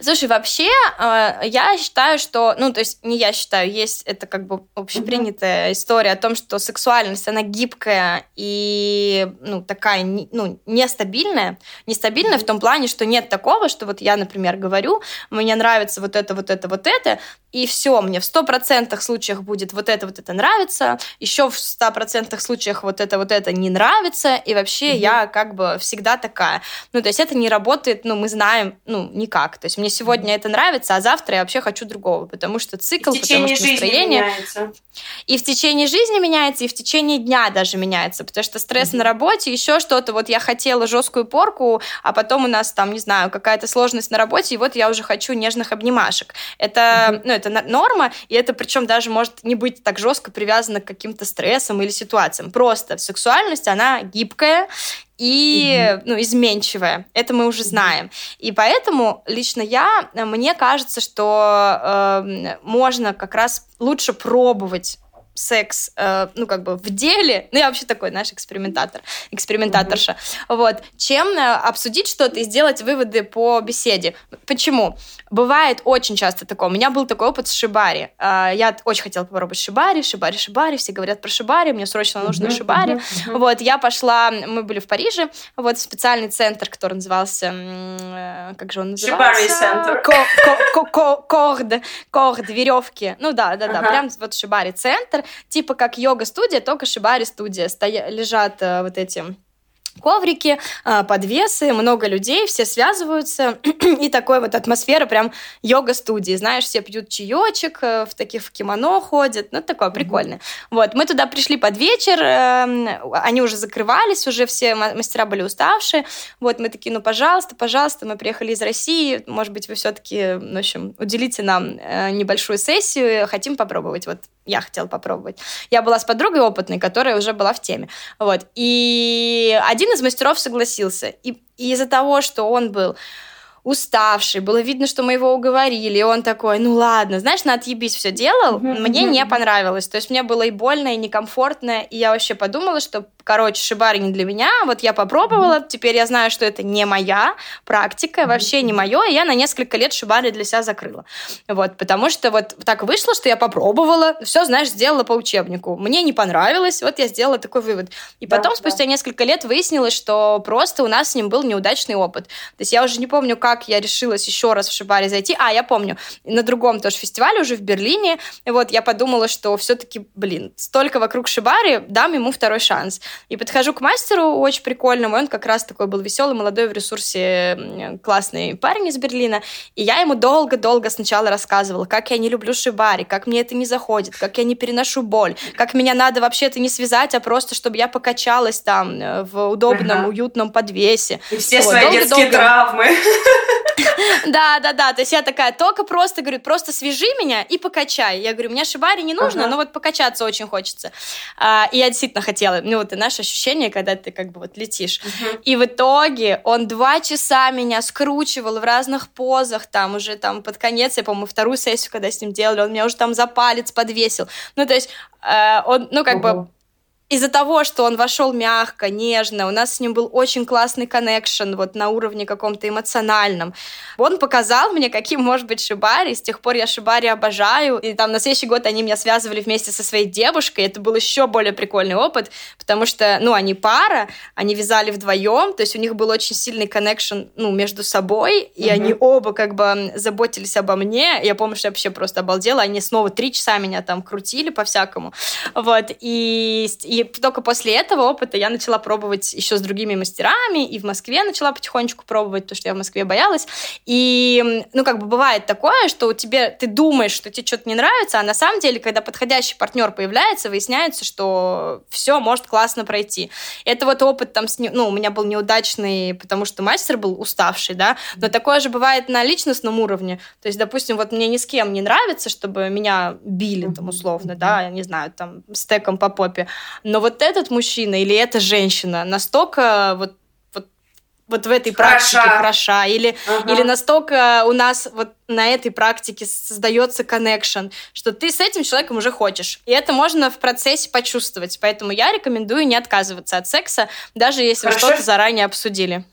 Слушай, вообще, э, я считаю, что, ну, то есть не я считаю, есть это как бы общепринятая mm-hmm. история о том, что сексуальность, она гибкая и, ну, такая, ну, нестабильная. Нестабильная mm-hmm. в том плане, что нет такого, что вот я, например, говорю, мне нравится вот это, вот это, вот это, и все, мне в 100% случаях будет вот это, вот это нравится, еще в 100% случаях вот это, вот это не нравится, и вообще mm-hmm. я как бы всегда такая. Ну, то есть это не работает, ну, мы знаем, ну, никак. То есть мне сегодня это нравится, а завтра я вообще хочу другого, потому что цикл, и в потому что настроение... Меняется. И в течение жизни меняется, и в течение дня даже меняется, потому что стресс mm-hmm. на работе, еще что-то, вот я хотела жесткую порку, а потом у нас там, не знаю, какая-то сложность на работе, и вот я уже хочу нежных обнимашек. Это, mm-hmm. ну, это норма, и это причем даже может не быть так жестко привязано к каким-то стрессам или ситуациям. Просто сексуальность, она гибкая, и угу. ну, изменчивая. Это мы уже знаем. И поэтому лично я, мне кажется, что э, можно как раз лучше пробовать секс, э, ну, как бы в деле, ну, я вообще такой, наш экспериментатор, экспериментаторша, mm-hmm. вот, чем э, обсудить что-то и сделать выводы по беседе. Почему? Бывает очень часто такое. У меня был такой опыт с шибари. Э, я очень хотела попробовать шибари, шибари, шибари, все говорят про шибари, мне срочно нужно mm-hmm. шибари. Mm-hmm. Вот, я пошла, мы были в Париже, вот, специальный центр, который назывался, э, как же он назывался? Шибари центр. Корд, корд, веревки. Ну да, да, да, прям вот шибари центр типа как йога-студия, только шибари-студия. Стоя... Лежат э, вот эти коврики, а, подвесы, много людей, все связываются, и такой вот атмосфера прям йога-студии, знаешь, все пьют чаечек, э, в таких в кимоно ходят, ну, такое прикольное. Вот, мы туда пришли под вечер, эм, они уже закрывались, уже все мастера были уставшие, вот, мы такие, ну, пожалуйста, пожалуйста, мы приехали из России, может быть, вы все-таки, в общем, уделите нам э, небольшую сессию, хотим попробовать, вот, я хотела попробовать. Я была с подругой опытной, которая уже была в теме. Вот. И один из мастеров согласился. И, и из-за того, что он был уставший, было видно, что мы его уговорили, и он такой, ну ладно, знаешь, на отъебись все делал, mm-hmm. мне не понравилось, то есть мне было и больно, и некомфортно, и я вообще подумала, что короче, шибари не для меня. Вот я попробовала, mm-hmm. теперь я знаю, что это не моя практика, mm-hmm. вообще не мое, и я на несколько лет шибари для себя закрыла. Вот, потому что вот так вышло, что я попробовала, все, знаешь, сделала по учебнику. Мне не понравилось, вот я сделала такой вывод. И да, потом, да. спустя несколько лет, выяснилось, что просто у нас с ним был неудачный опыт. То есть я уже не помню, как я решилась еще раз в шибари зайти. А, я помню, на другом тоже фестивале, уже в Берлине, и вот я подумала, что все-таки, блин, столько вокруг шибари, дам ему второй шанс. И подхожу к мастеру очень прикольному, он как раз такой был веселый, молодой в ресурсе, классный парень из Берлина. И я ему долго-долго сначала рассказывала, как я не люблю шибари, как мне это не заходит, как я не переношу боль, как меня надо вообще-то не связать, а просто, чтобы я покачалась там э, в удобном, ага. уютном подвесе. И все вот, свои долго, детские долго... травмы. Да, да, да. То есть я такая, только просто, говорю, просто свяжи меня и покачай. Я говорю, мне шибари не нужно, но вот покачаться очень хочется. А, и я действительно хотела. Ну, вот и наше ощущение, когда ты как бы вот летишь. И в итоге он два часа меня скручивал в разных позах, там уже там под конец, я, по-моему, вторую сессию, когда с ним делали, он меня уже там за палец подвесил. Ну, то есть э, он, ну, как бы из-за того, что он вошел мягко, нежно, у нас с ним был очень классный коннекшн вот на уровне каком-то эмоциональном. Он показал мне, каким может быть шибари, с тех пор я шибари обожаю, и там на следующий год они меня связывали вместе со своей девушкой, это был еще более прикольный опыт, потому что, ну, они пара, они вязали вдвоем, то есть у них был очень сильный коннекшн, ну, между собой, и mm-hmm. они оба как бы заботились обо мне, я помню, что я вообще просто обалдела, они снова три часа меня там крутили по-всякому, вот, и и только после этого опыта я начала пробовать еще с другими мастерами, и в Москве начала потихонечку пробовать, то, что я в Москве боялась. И, ну, как бы бывает такое, что у тебя, ты думаешь, что тебе что-то не нравится, а на самом деле, когда подходящий партнер появляется, выясняется, что все может классно пройти. Это вот опыт там, с, ну, у меня был неудачный, потому что мастер был уставший, да, но такое же бывает на личностном уровне. То есть, допустим, вот мне ни с кем не нравится, чтобы меня били, там, условно, да, я не знаю, там, стеком по попе, но вот этот мужчина или эта женщина настолько вот вот, в этой хороша. практике хороша, или, ага. или настолько у нас вот на этой практике создается коннекшн, что ты с этим человеком уже хочешь. И это можно в процессе почувствовать. Поэтому я рекомендую не отказываться от секса, даже если Хорошо. вы что-то заранее обсудили.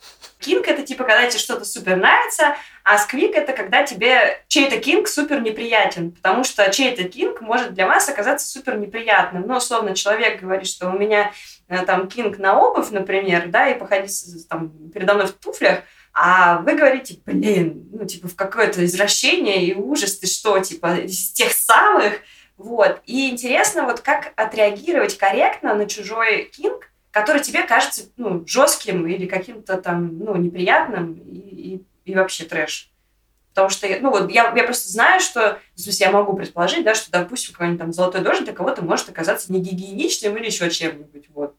Кинг это типа, когда тебе что-то супер нравится, а сквик это когда тебе чей-то кинг супер неприятен, потому что чей-то кинг может для вас оказаться супер неприятным. Ну, условно, человек говорит, что у меня э, там кинг на обувь, например, да, и походить там передо мной в туфлях, а вы говорите, блин, ну, типа, в какое-то извращение и ужас, ты что, типа, из тех самых, вот. И интересно, вот как отреагировать корректно на чужой кинг, который тебе кажется ну, жестким или каким-то там ну, неприятным и, и, и вообще трэш. Потому что, ну вот, я, я просто знаю, что, в смысле, я могу предположить, да, что, допустим, какой-нибудь там золотой дождь для кого-то может оказаться негигиеничным или еще чем-нибудь, вот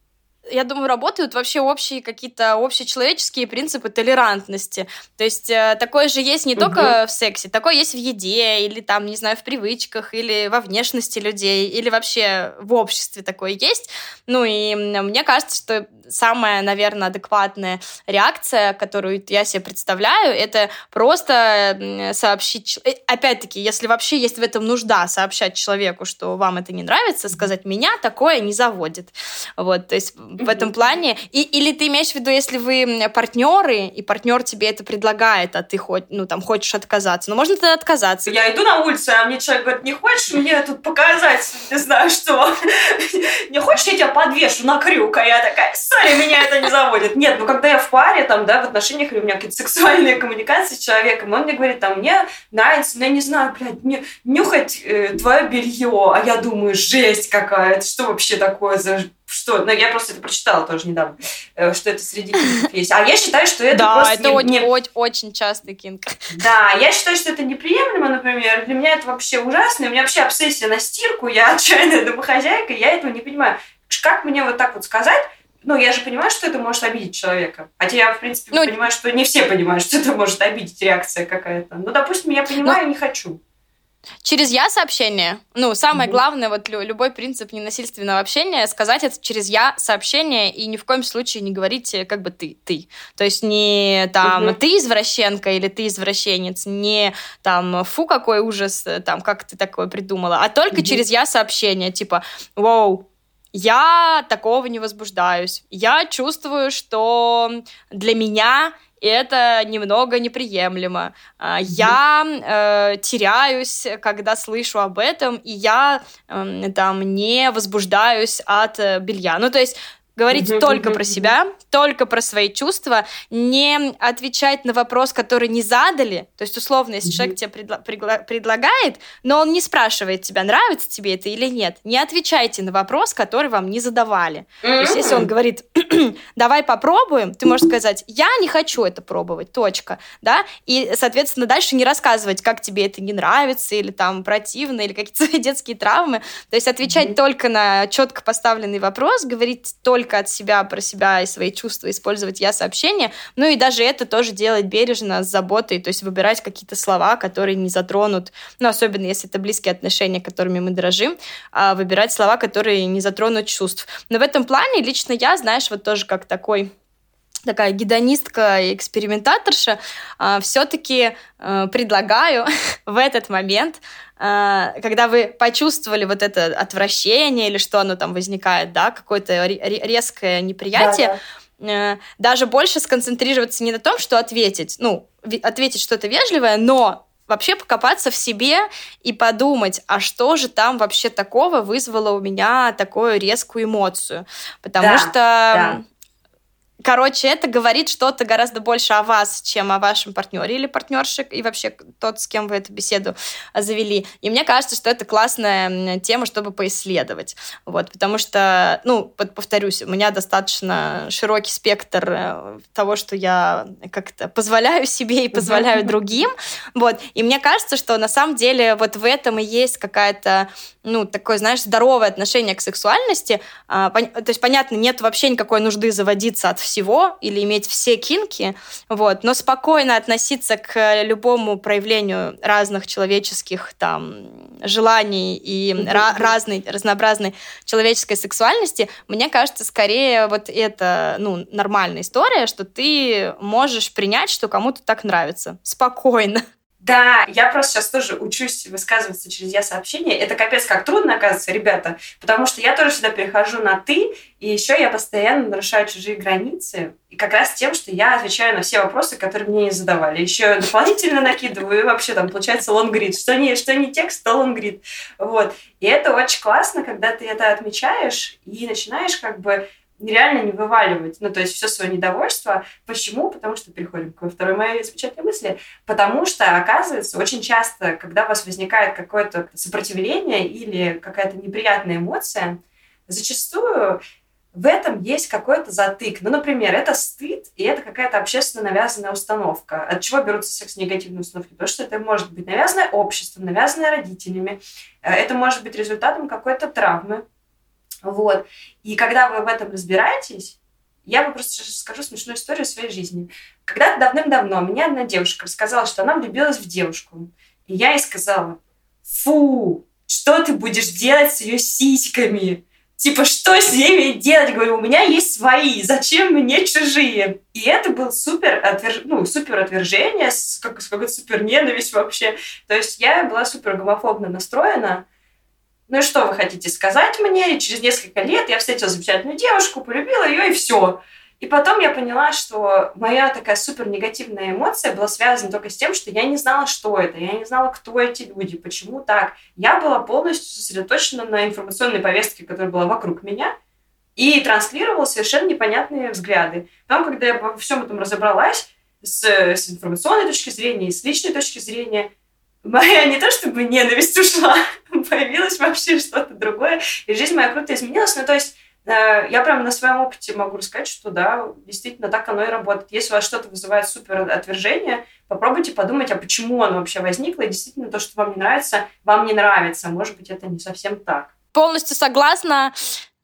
я думаю, работают вообще общие какие-то общечеловеческие принципы толерантности. То есть э, такое же есть не угу. только в сексе, такое есть в еде, или там, не знаю, в привычках, или во внешности людей, или вообще в обществе такое есть. Ну и мне кажется, что самая, наверное, адекватная реакция, которую я себе представляю, это просто сообщить... Э, опять-таки, если вообще есть в этом нужда сообщать человеку, что вам это не нравится, сказать, меня такое не заводит. Вот, то есть в этом плане... И, или ты имеешь в виду, если вы партнеры, и партнер тебе это предлагает, а ты хоть, ну, там, хочешь отказаться. Ну, можно тогда отказаться. Я иду на улицу, а мне человек говорит, не хочешь мне тут показать, не знаю что? Не хочешь, я тебя подвешу на крюк? А я такая, сори, меня это не заводит. Нет, ну, когда я в паре, там, да, в отношениях, или у меня какие-то сексуальные коммуникации с человеком, он мне говорит, там, мне нравится, ну, я не знаю, блядь, мне нюхать э, твое белье, а я думаю, жесть какая, это что вообще такое за что, ну, я просто это прочитала тоже недавно, э, что это среди кинков есть. А я считаю, что это да, просто... это не, очень, не... очень, очень частый кинг. Да, я считаю, что это неприемлемо, например. Для меня это вообще ужасно. У меня вообще обсессия на стирку. Я отчаянная домохозяйка, я этого не понимаю. Как мне вот так вот сказать, ну, я же понимаю, что это может обидеть человека. Хотя я, в принципе, ну, понимаю, что не все понимают, что это может обидеть реакция какая-то. Ну, допустим, я понимаю, ну, не хочу. Через я сообщение. Ну, самое mm-hmm. главное, вот любой принцип ненасильственного общения, сказать это через я сообщение и ни в коем случае не говорить как бы ты, ты. То есть не там mm-hmm. ты извращенка или ты извращенец, не там фу, какой ужас, там, как ты такое придумала, а только mm-hmm. через я сообщение, типа, вау, я такого не возбуждаюсь. Я чувствую, что для меня это немного неприемлемо. А, я э, теряюсь, когда слышу об этом, и я э, там не возбуждаюсь от э, белья. Ну, то есть Говорить uh-huh, только uh-huh, про себя, только про свои чувства, не отвечать на вопрос, который не задали. То есть, условно, если uh-huh. человек тебе предла- предла- предлагает, но он не спрашивает тебя, нравится тебе это или нет, не отвечайте на вопрос, который вам не задавали. То есть, если он говорит, давай попробуем, ты можешь сказать, я не хочу это пробовать, точка, да, и, соответственно, дальше не рассказывать, как тебе это не нравится, или там противно, или какие-то свои детские травмы. То есть, отвечать uh-huh. только на четко поставленный вопрос, говорить только только от себя, про себя и свои чувства использовать я-сообщение. Ну и даже это тоже делать бережно, с заботой, то есть выбирать какие-то слова, которые не затронут, ну, особенно если это близкие отношения, которыми мы дорожим, а выбирать слова, которые не затронут чувств. Но в этом плане лично я, знаешь, вот тоже как такой такая гедонистка и экспериментаторша, а, все-таки а, предлагаю в этот момент а, когда вы почувствовали вот это отвращение или что оно там возникает, да, какое-то резкое неприятие, да, да. даже больше сконцентрироваться не на том, что ответить, ну, ответить что-то вежливое, но вообще покопаться в себе и подумать, а что же там вообще такого вызвало у меня такую резкую эмоцию. Потому да, что да. Короче, это говорит что-то гораздо больше о вас, чем о вашем партнере или партнерше, и вообще тот, с кем вы эту беседу завели. И мне кажется, что это классная тема, чтобы поисследовать. Вот, потому что, ну, повторюсь, у меня достаточно широкий спектр э, того, что я как-то позволяю себе и позволяю другим. Вот, и мне кажется, что на самом деле вот в этом и есть какая-то, ну, такое, знаешь, здоровое отношение к сексуальности. А, то есть, понятно, нет вообще никакой нужды заводиться от всего или иметь все кинки, вот, но спокойно относиться к любому проявлению разных человеческих там желаний и ra- разной, разнообразной человеческой сексуальности, мне кажется, скорее вот это, ну, нормальная история, что ты можешь принять, что кому-то так нравится. Спокойно. Да, я просто сейчас тоже учусь высказываться через я сообщение. Это капец как трудно, оказывается, ребята, потому что я тоже всегда перехожу на ты, и еще я постоянно нарушаю чужие границы, и как раз тем, что я отвечаю на все вопросы, которые мне не задавали. Еще дополнительно накидываю, и вообще там получается лонгрид. Что не, что не текст, то лонгрид. Вот. И это очень классно, когда ты это отмечаешь и начинаешь как бы реально не вываливать, ну, то есть все свое недовольство. Почему? Потому что переходим к второй моей замечательной мысли. Потому что, оказывается, очень часто, когда у вас возникает какое-то сопротивление или какая-то неприятная эмоция, зачастую в этом есть какой-то затык. Ну, например, это стыд, и это какая-то общественно навязанная установка. От чего берутся секс-негативные установки? Потому что это может быть навязанное обществом, навязанное родителями. Э, это может быть результатом какой-то травмы, вот. И когда вы в этом разбираетесь, я вам просто расскажу смешную историю своей жизни. Когда-то давным-давно меня одна девушка рассказала, что она влюбилась в девушку. И я ей сказала, фу, что ты будешь делать с ее сиськами? Типа, что с ними делать? Говорю, у меня есть свои, зачем мне чужие? И это был супер, отверж... ну, супер отвержение, с, как, с какой-то супер ненависть вообще. То есть я была супер гомофобно настроена. Ну и что вы хотите сказать мне? И через несколько лет я встретила замечательную девушку, полюбила ее, и все. И потом я поняла, что моя такая супер негативная эмоция была связана только с тем, что я не знала, что это, я не знала, кто эти люди, почему так. Я была полностью сосредоточена на информационной повестке, которая была вокруг меня, и транслировала совершенно непонятные взгляды. Потом, когда я во всем этом разобралась, с, с информационной точки зрения и с личной точки зрения, моя не то чтобы ненависть ушла, появилось вообще что-то другое, и жизнь моя круто изменилась. Ну, то есть Э, я прям на своем опыте могу рассказать, что да, действительно так оно и работает. Если у вас что-то вызывает супер отвержение, попробуйте подумать, а почему оно вообще возникло, и действительно то, что вам не нравится, вам не нравится. Может быть, это не совсем так. Полностью согласна.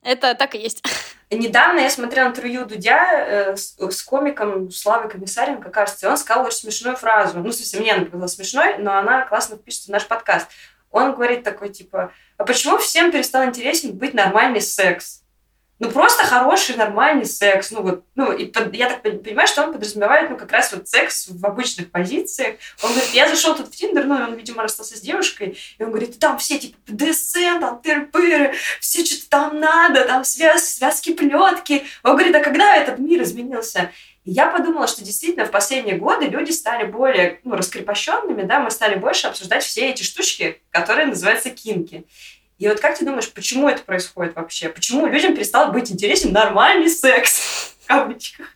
Это так и есть. Недавно я смотрела интервью Дудя э, с, комиком Славой Комиссаренко, кажется, и он сказал очень смешную фразу. Ну, в смысле, мне она показалась смешной, но она классно впишется в наш подкаст. Он говорит такой, типа, а почему всем перестал интересен быть нормальный секс? Ну, просто хороший, нормальный секс. Ну, вот, ну, и под, я так понимаю, что он подразумевает, ну, как раз вот секс в обычных позициях. Он говорит, я зашел тут в Тиндер, ну, он, видимо, расстался с девушкой, и он говорит, там все, типа, ДСМ, там, тыры все что-то там надо, там связ, связки, плетки. Он говорит, а когда этот мир изменился? И я подумала, что действительно в последние годы люди стали более ну, раскрепощенными, да, мы стали больше обсуждать все эти штучки, которые называются кинки. И вот как ты думаешь, почему это происходит вообще? Почему людям перестал быть интересен нормальный секс? В кавычках.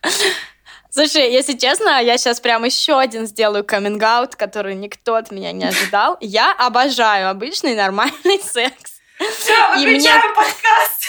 Слушай, если честно, я сейчас прям еще один сделаю каминг который никто от меня не ожидал. Я обожаю обычный нормальный секс. Все, выключаем мне... подкаст.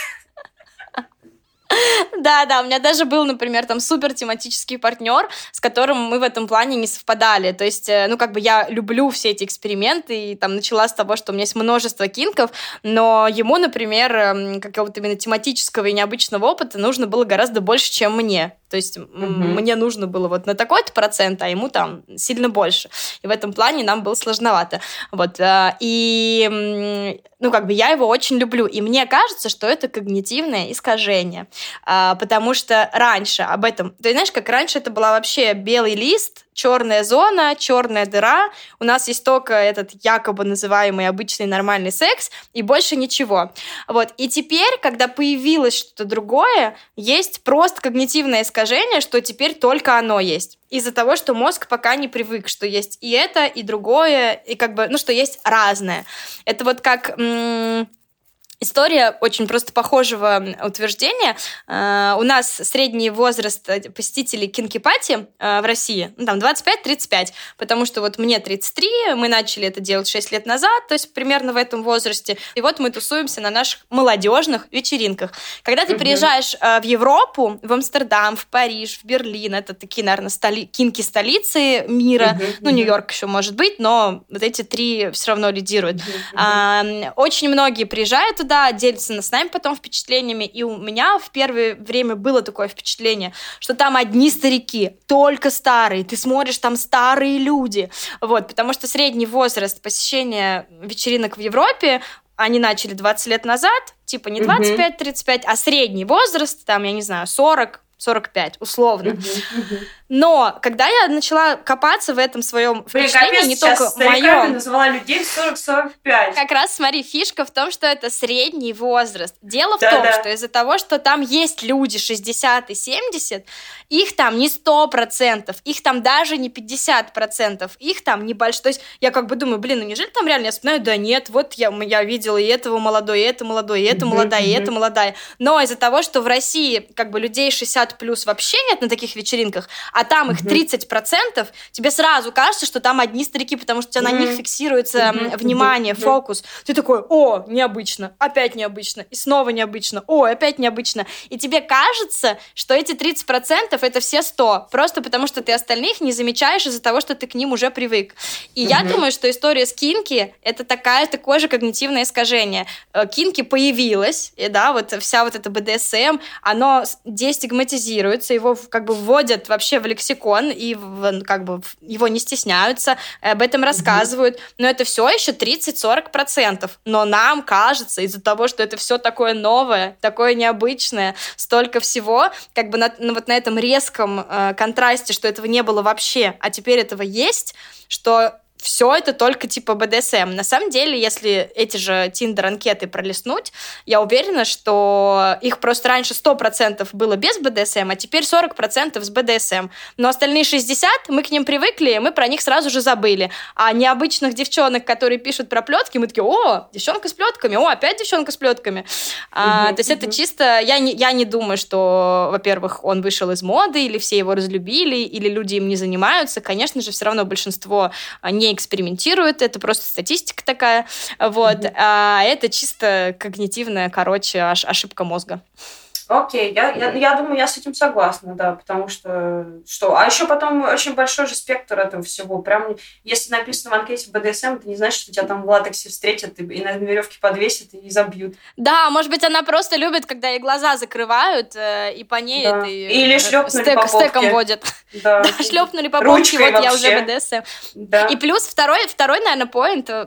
Да, да, у меня даже был, например, там супер тематический партнер, с которым мы в этом плане не совпадали. То есть, э, ну, как бы я люблю все эти эксперименты, и там начала с того, что у меня есть множество кинков, но ему, например, эм, какого-то именно тематического и необычного опыта нужно было гораздо больше, чем мне. То есть угу. мне нужно было вот на такой-то процент, а ему там сильно больше. И в этом плане нам было сложновато. Вот. Э, и, ну, как бы я его очень люблю. И мне кажется, что это когнитивное искажение. А, потому что раньше об этом... Ты знаешь, как раньше это была вообще белый лист, черная зона, черная дыра. У нас есть только этот якобы называемый обычный нормальный секс и больше ничего. Вот. И теперь, когда появилось что-то другое, есть просто когнитивное искажение, что теперь только оно есть. Из-за того, что мозг пока не привык, что есть и это, и другое, и как бы, ну, что есть разное. Это вот как... М- История очень просто похожего утверждения. Uh, у нас средний возраст э, посетителей кинкипати uh, в России, ну, там 25-35, потому что вот мне 33, мы начали это делать 6 лет назад, то есть примерно в этом возрасте, и вот мы тусуемся на наших молодежных вечеринках. Когда ты приезжаешь в Европу, в Амстердам, в Париж, в Берлин, это такие, наверное, столи... кинки-столицы мира, ну, Нью-Йорк еще может быть, но вот эти три все равно лидируют. Очень многие приезжают туда, делится с нами потом впечатлениями, и у меня в первое время было такое впечатление, что там одни старики, только старые, ты смотришь, там старые люди, вот, потому что средний возраст посещения вечеринок в Европе они начали 20 лет назад, типа не 25-35, а средний возраст, там, я не знаю, 40, 45, условно. Но когда я начала копаться в этом своем впечатлении, не только моем... называла людей 40-45. Как раз, смотри, фишка в том, что это средний возраст. Дело да, в том, да. что из-за того, что там есть люди 60 и 70, их там не 100%, их там даже не 50%, их там не больше. То есть я как бы думаю, блин, ну неужели там реально я вспоминаю, да нет, вот я, я видела и этого молодой, и это молодой, и это молодая, и это молодая. Но из-за того, что в России как бы людей 60 плюс вообще нет на таких вечеринках, а там их 30%, тебе сразу кажется, что там одни старики, потому что у тебя на них фиксируется внимание, фокус. Ты такой, о, необычно, опять необычно, и снова необычно, о, опять необычно. И тебе кажется, что эти 30% это все 100, просто потому что ты остальных не замечаешь из-за того, что ты к ним уже привык. И я думаю, что история с Кинки это такая, такое же когнитивное искажение. Э, Кинки появилась, и да, вот вся вот эта БДСМ, оно дестигматизировано систематизируется, его как бы вводят вообще в лексикон и в, как бы его не стесняются, об этом рассказывают, но это все еще 30-40%. Но нам кажется, из-за того, что это все такое новое, такое необычное, столько всего, как бы на, вот на этом резком э, контрасте, что этого не было вообще, а теперь этого есть, что все это только типа БДСМ. На самом деле, если эти же Тиндер-анкеты пролистнуть, я уверена, что их просто раньше 100% было без БДСМ, а теперь 40% с БДСМ. Но остальные 60, мы к ним привыкли, мы про них сразу же забыли. А необычных девчонок, которые пишут про плетки, мы такие, о, девчонка с плетками, о, опять девчонка с плетками. А, то есть это чисто, я не, я не думаю, что, во-первых, он вышел из моды, или все его разлюбили, или люди им не занимаются. Конечно же, все равно большинство не экспериментируют, это просто статистика такая, вот, mm-hmm. а это чисто когнитивная, короче, ошибка мозга. Окей, я, я, я думаю, я с этим согласна, да, потому что что? А еще потом очень большой же спектр этого всего. Прям, если написано в анкете БДСМ, это не значит, что тебя там в латексе встретят и, и на веревке подвесят и забьют. Да, может быть, она просто любит, когда ей глаза закрывают э, и по ней да. это Или шлепнули стек, по попке. стеком водят. Да, да шлепнули по попке, вот вообще. я уже БДСМ. Да. И плюс второй, второй, наверное, поинт э,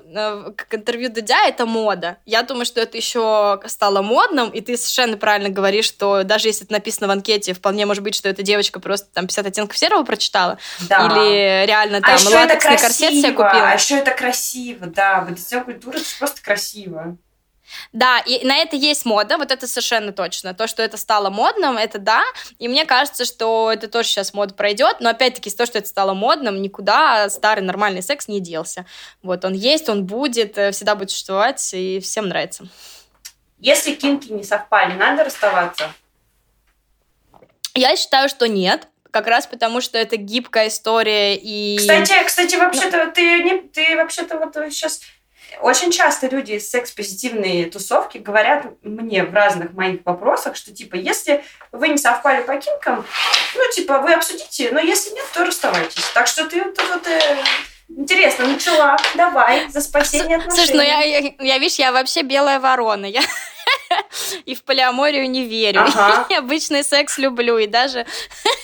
к интервью Дудя — это мода. Я думаю, что это еще стало модным, и ты совершенно правильно говоришь, что даже если это написано в анкете, вполне может быть, что эта девочка просто там 50 оттенков серого прочитала. Да. Или реально а там а латексный корсет себе купила. А еще это красиво, да. БДСМ культура это просто красиво. Да, и на это есть мода, вот это совершенно точно. То, что это стало модным, это да. И мне кажется, что это тоже сейчас мода пройдет. Но опять-таки, то, что это стало модным, никуда старый нормальный секс не делся. Вот он есть, он будет, э, всегда будет существовать, и всем нравится. Если кинки не совпали, надо расставаться? Я считаю, что нет. Как раз потому, что это гибкая история и... Кстати, кстати, вообще-то ты, не, ты вообще-то вот сейчас... Очень часто люди из секс-позитивной тусовки говорят мне в разных моих вопросах, что типа, если вы не совпали по кинкам, ну, типа, вы обсудите, но если нет, то расставайтесь. Так что ты вот, э, Интересно, начала. Давай, за спасение отношений. Слушай, ну я, я, я видишь, я вообще белая ворона. Я и в полиаморию не верю. Ага. И обычный секс люблю. И даже,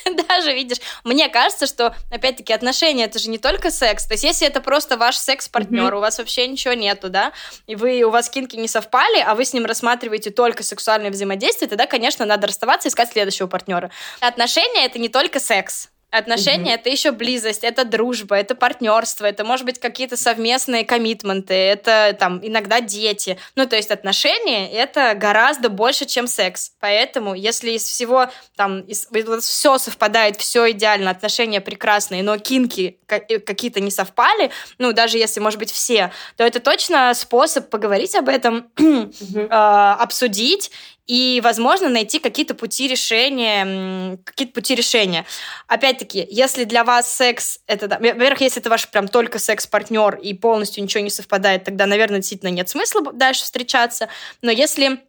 даже, видишь, мне кажется, что, опять-таки, отношения это же не только секс. То есть, если это просто ваш секс-партнер, mm-hmm. у вас вообще ничего нету, да, и вы, у вас кинки не совпали, а вы с ним рассматриваете только сексуальное взаимодействие, тогда, конечно, надо расставаться и искать следующего партнера. Отношения это не только секс. Отношения mm-hmm. это еще близость, это дружба, это партнерство, это может быть какие-то совместные коммитменты, это там иногда дети. Ну, то есть отношения это гораздо больше, чем секс. Поэтому, если из всего там из, все совпадает, все идеально, отношения прекрасные, но кинки э, какие-то не совпали, ну, даже если, может быть, все, то это точно способ поговорить об этом, mm-hmm. э, обсудить и, возможно, найти какие-то пути решения, какие-то пути решения. Опять-таки, если для вас секс это, да, во-первых, если это ваш прям только секс-партнер и полностью ничего не совпадает, тогда, наверное, действительно нет смысла дальше встречаться. Но если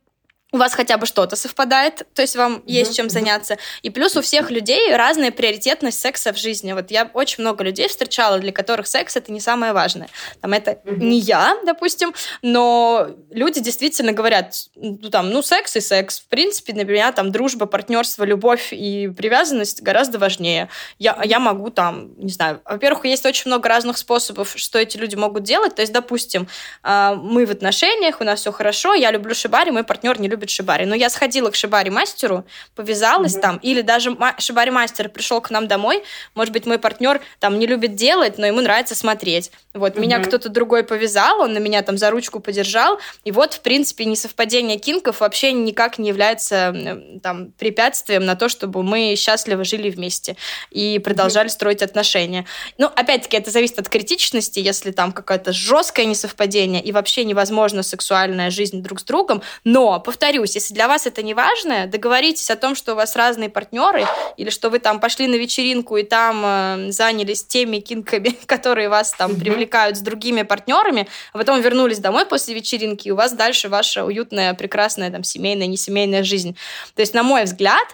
у вас хотя бы что-то совпадает, то есть вам есть чем заняться. И плюс у всех людей разная приоритетность секса в жизни. Вот я очень много людей встречала, для которых секс это не самое важное. Там это не я, допустим, но люди действительно говорят, ну там, ну секс и секс. В принципе, для меня там дружба, партнерство, любовь и привязанность гораздо важнее. Я, я могу там, не знаю, во-первых, есть очень много разных способов, что эти люди могут делать. То есть, допустим, а, мы в отношениях, у нас все хорошо, я люблю шибари, мой партнер не любит любит шибари. Но я сходила к шибари-мастеру, повязалась mm-hmm. там, или даже шибари-мастер пришел к нам домой, может быть, мой партнер там не любит делать, но ему нравится смотреть. Вот, mm-hmm. меня кто-то другой повязал, он на меня там за ручку подержал, и вот, в принципе, несовпадение кинков вообще никак не является там препятствием на то, чтобы мы счастливо жили вместе и продолжали mm-hmm. строить отношения. Ну, опять-таки, это зависит от критичности, если там какое-то жесткое несовпадение и вообще невозможно сексуальная жизнь друг с другом, но, повторюсь, повторюсь, если для вас это не важно, договоритесь о том, что у вас разные партнеры, или что вы там пошли на вечеринку и там э, занялись теми кинками, которые вас там mm-hmm. привлекают с другими партнерами, а потом вернулись домой после вечеринки, и у вас дальше ваша уютная, прекрасная там семейная, несемейная жизнь. То есть, на мой взгляд,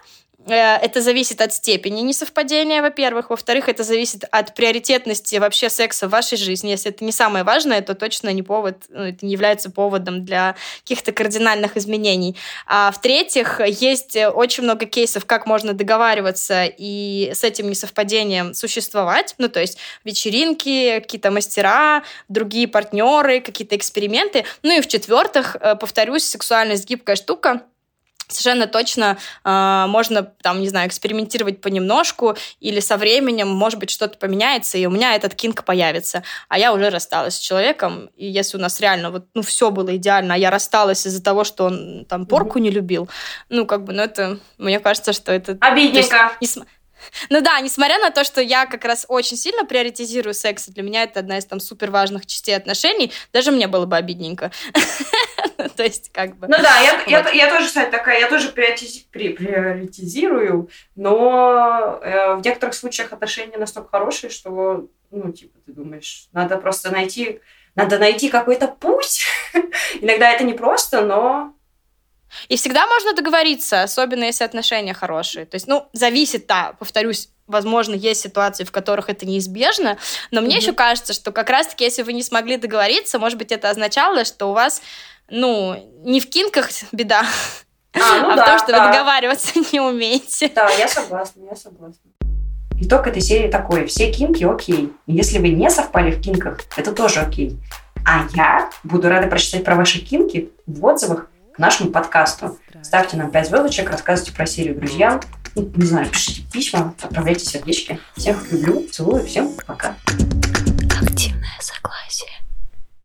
это зависит от степени несовпадения, во-первых. Во-вторых, это зависит от приоритетности вообще секса в вашей жизни. Если это не самое важное, то точно не повод, ну, это не является поводом для каких-то кардинальных изменений. А в-третьих, есть очень много кейсов, как можно договариваться и с этим несовпадением существовать. Ну, то есть вечеринки, какие-то мастера, другие партнеры, какие-то эксперименты. Ну и в-четвертых, э, повторюсь, сексуальность гибкая штука совершенно точно э, можно, там, не знаю, экспериментировать понемножку, или со временем, может быть, что-то поменяется, и у меня этот кинг появится. А я уже рассталась с человеком, и если у нас реально вот, ну, все было идеально, а я рассталась из-за того, что он там порку не любил, ну, как бы, ну, это, мне кажется, что это... Обидненько. Есть, ну да, несмотря на то, что я как раз очень сильно приоритизирую секс, для меня это одна из там супер важных частей отношений, даже мне было бы обидненько. То есть как бы... Ну да, я, я, я тоже, кстати, такая, я тоже приоритизи, при, приоритизирую, но э, в некоторых случаях отношения настолько хорошие, что, ну, типа, ты думаешь, надо просто найти, надо найти какой-то путь. Иногда это не просто, но и всегда можно договориться, особенно если отношения хорошие. То есть, ну, зависит, да, повторюсь, возможно, есть ситуации, в которых это неизбежно, но мне mm-hmm. еще кажется, что как раз-таки, если вы не смогли договориться, может быть, это означало, что у вас, ну, не в кинках беда, а, ну а да, в том, что да. вы договариваться не умеете. Да, я согласна, я согласна. Итог этой серии такой. Все кинки окей. Если вы не совпали в кинках, это тоже окей. А я буду рада прочитать про ваши кинки в отзывах нашему подкасту. Ставьте нам 5 звездочек, рассказывайте про серию друзьям. Ну, не знаю, пишите письма, отправляйте сердечки. Всех люблю, целую, всем пока. Активное согласие.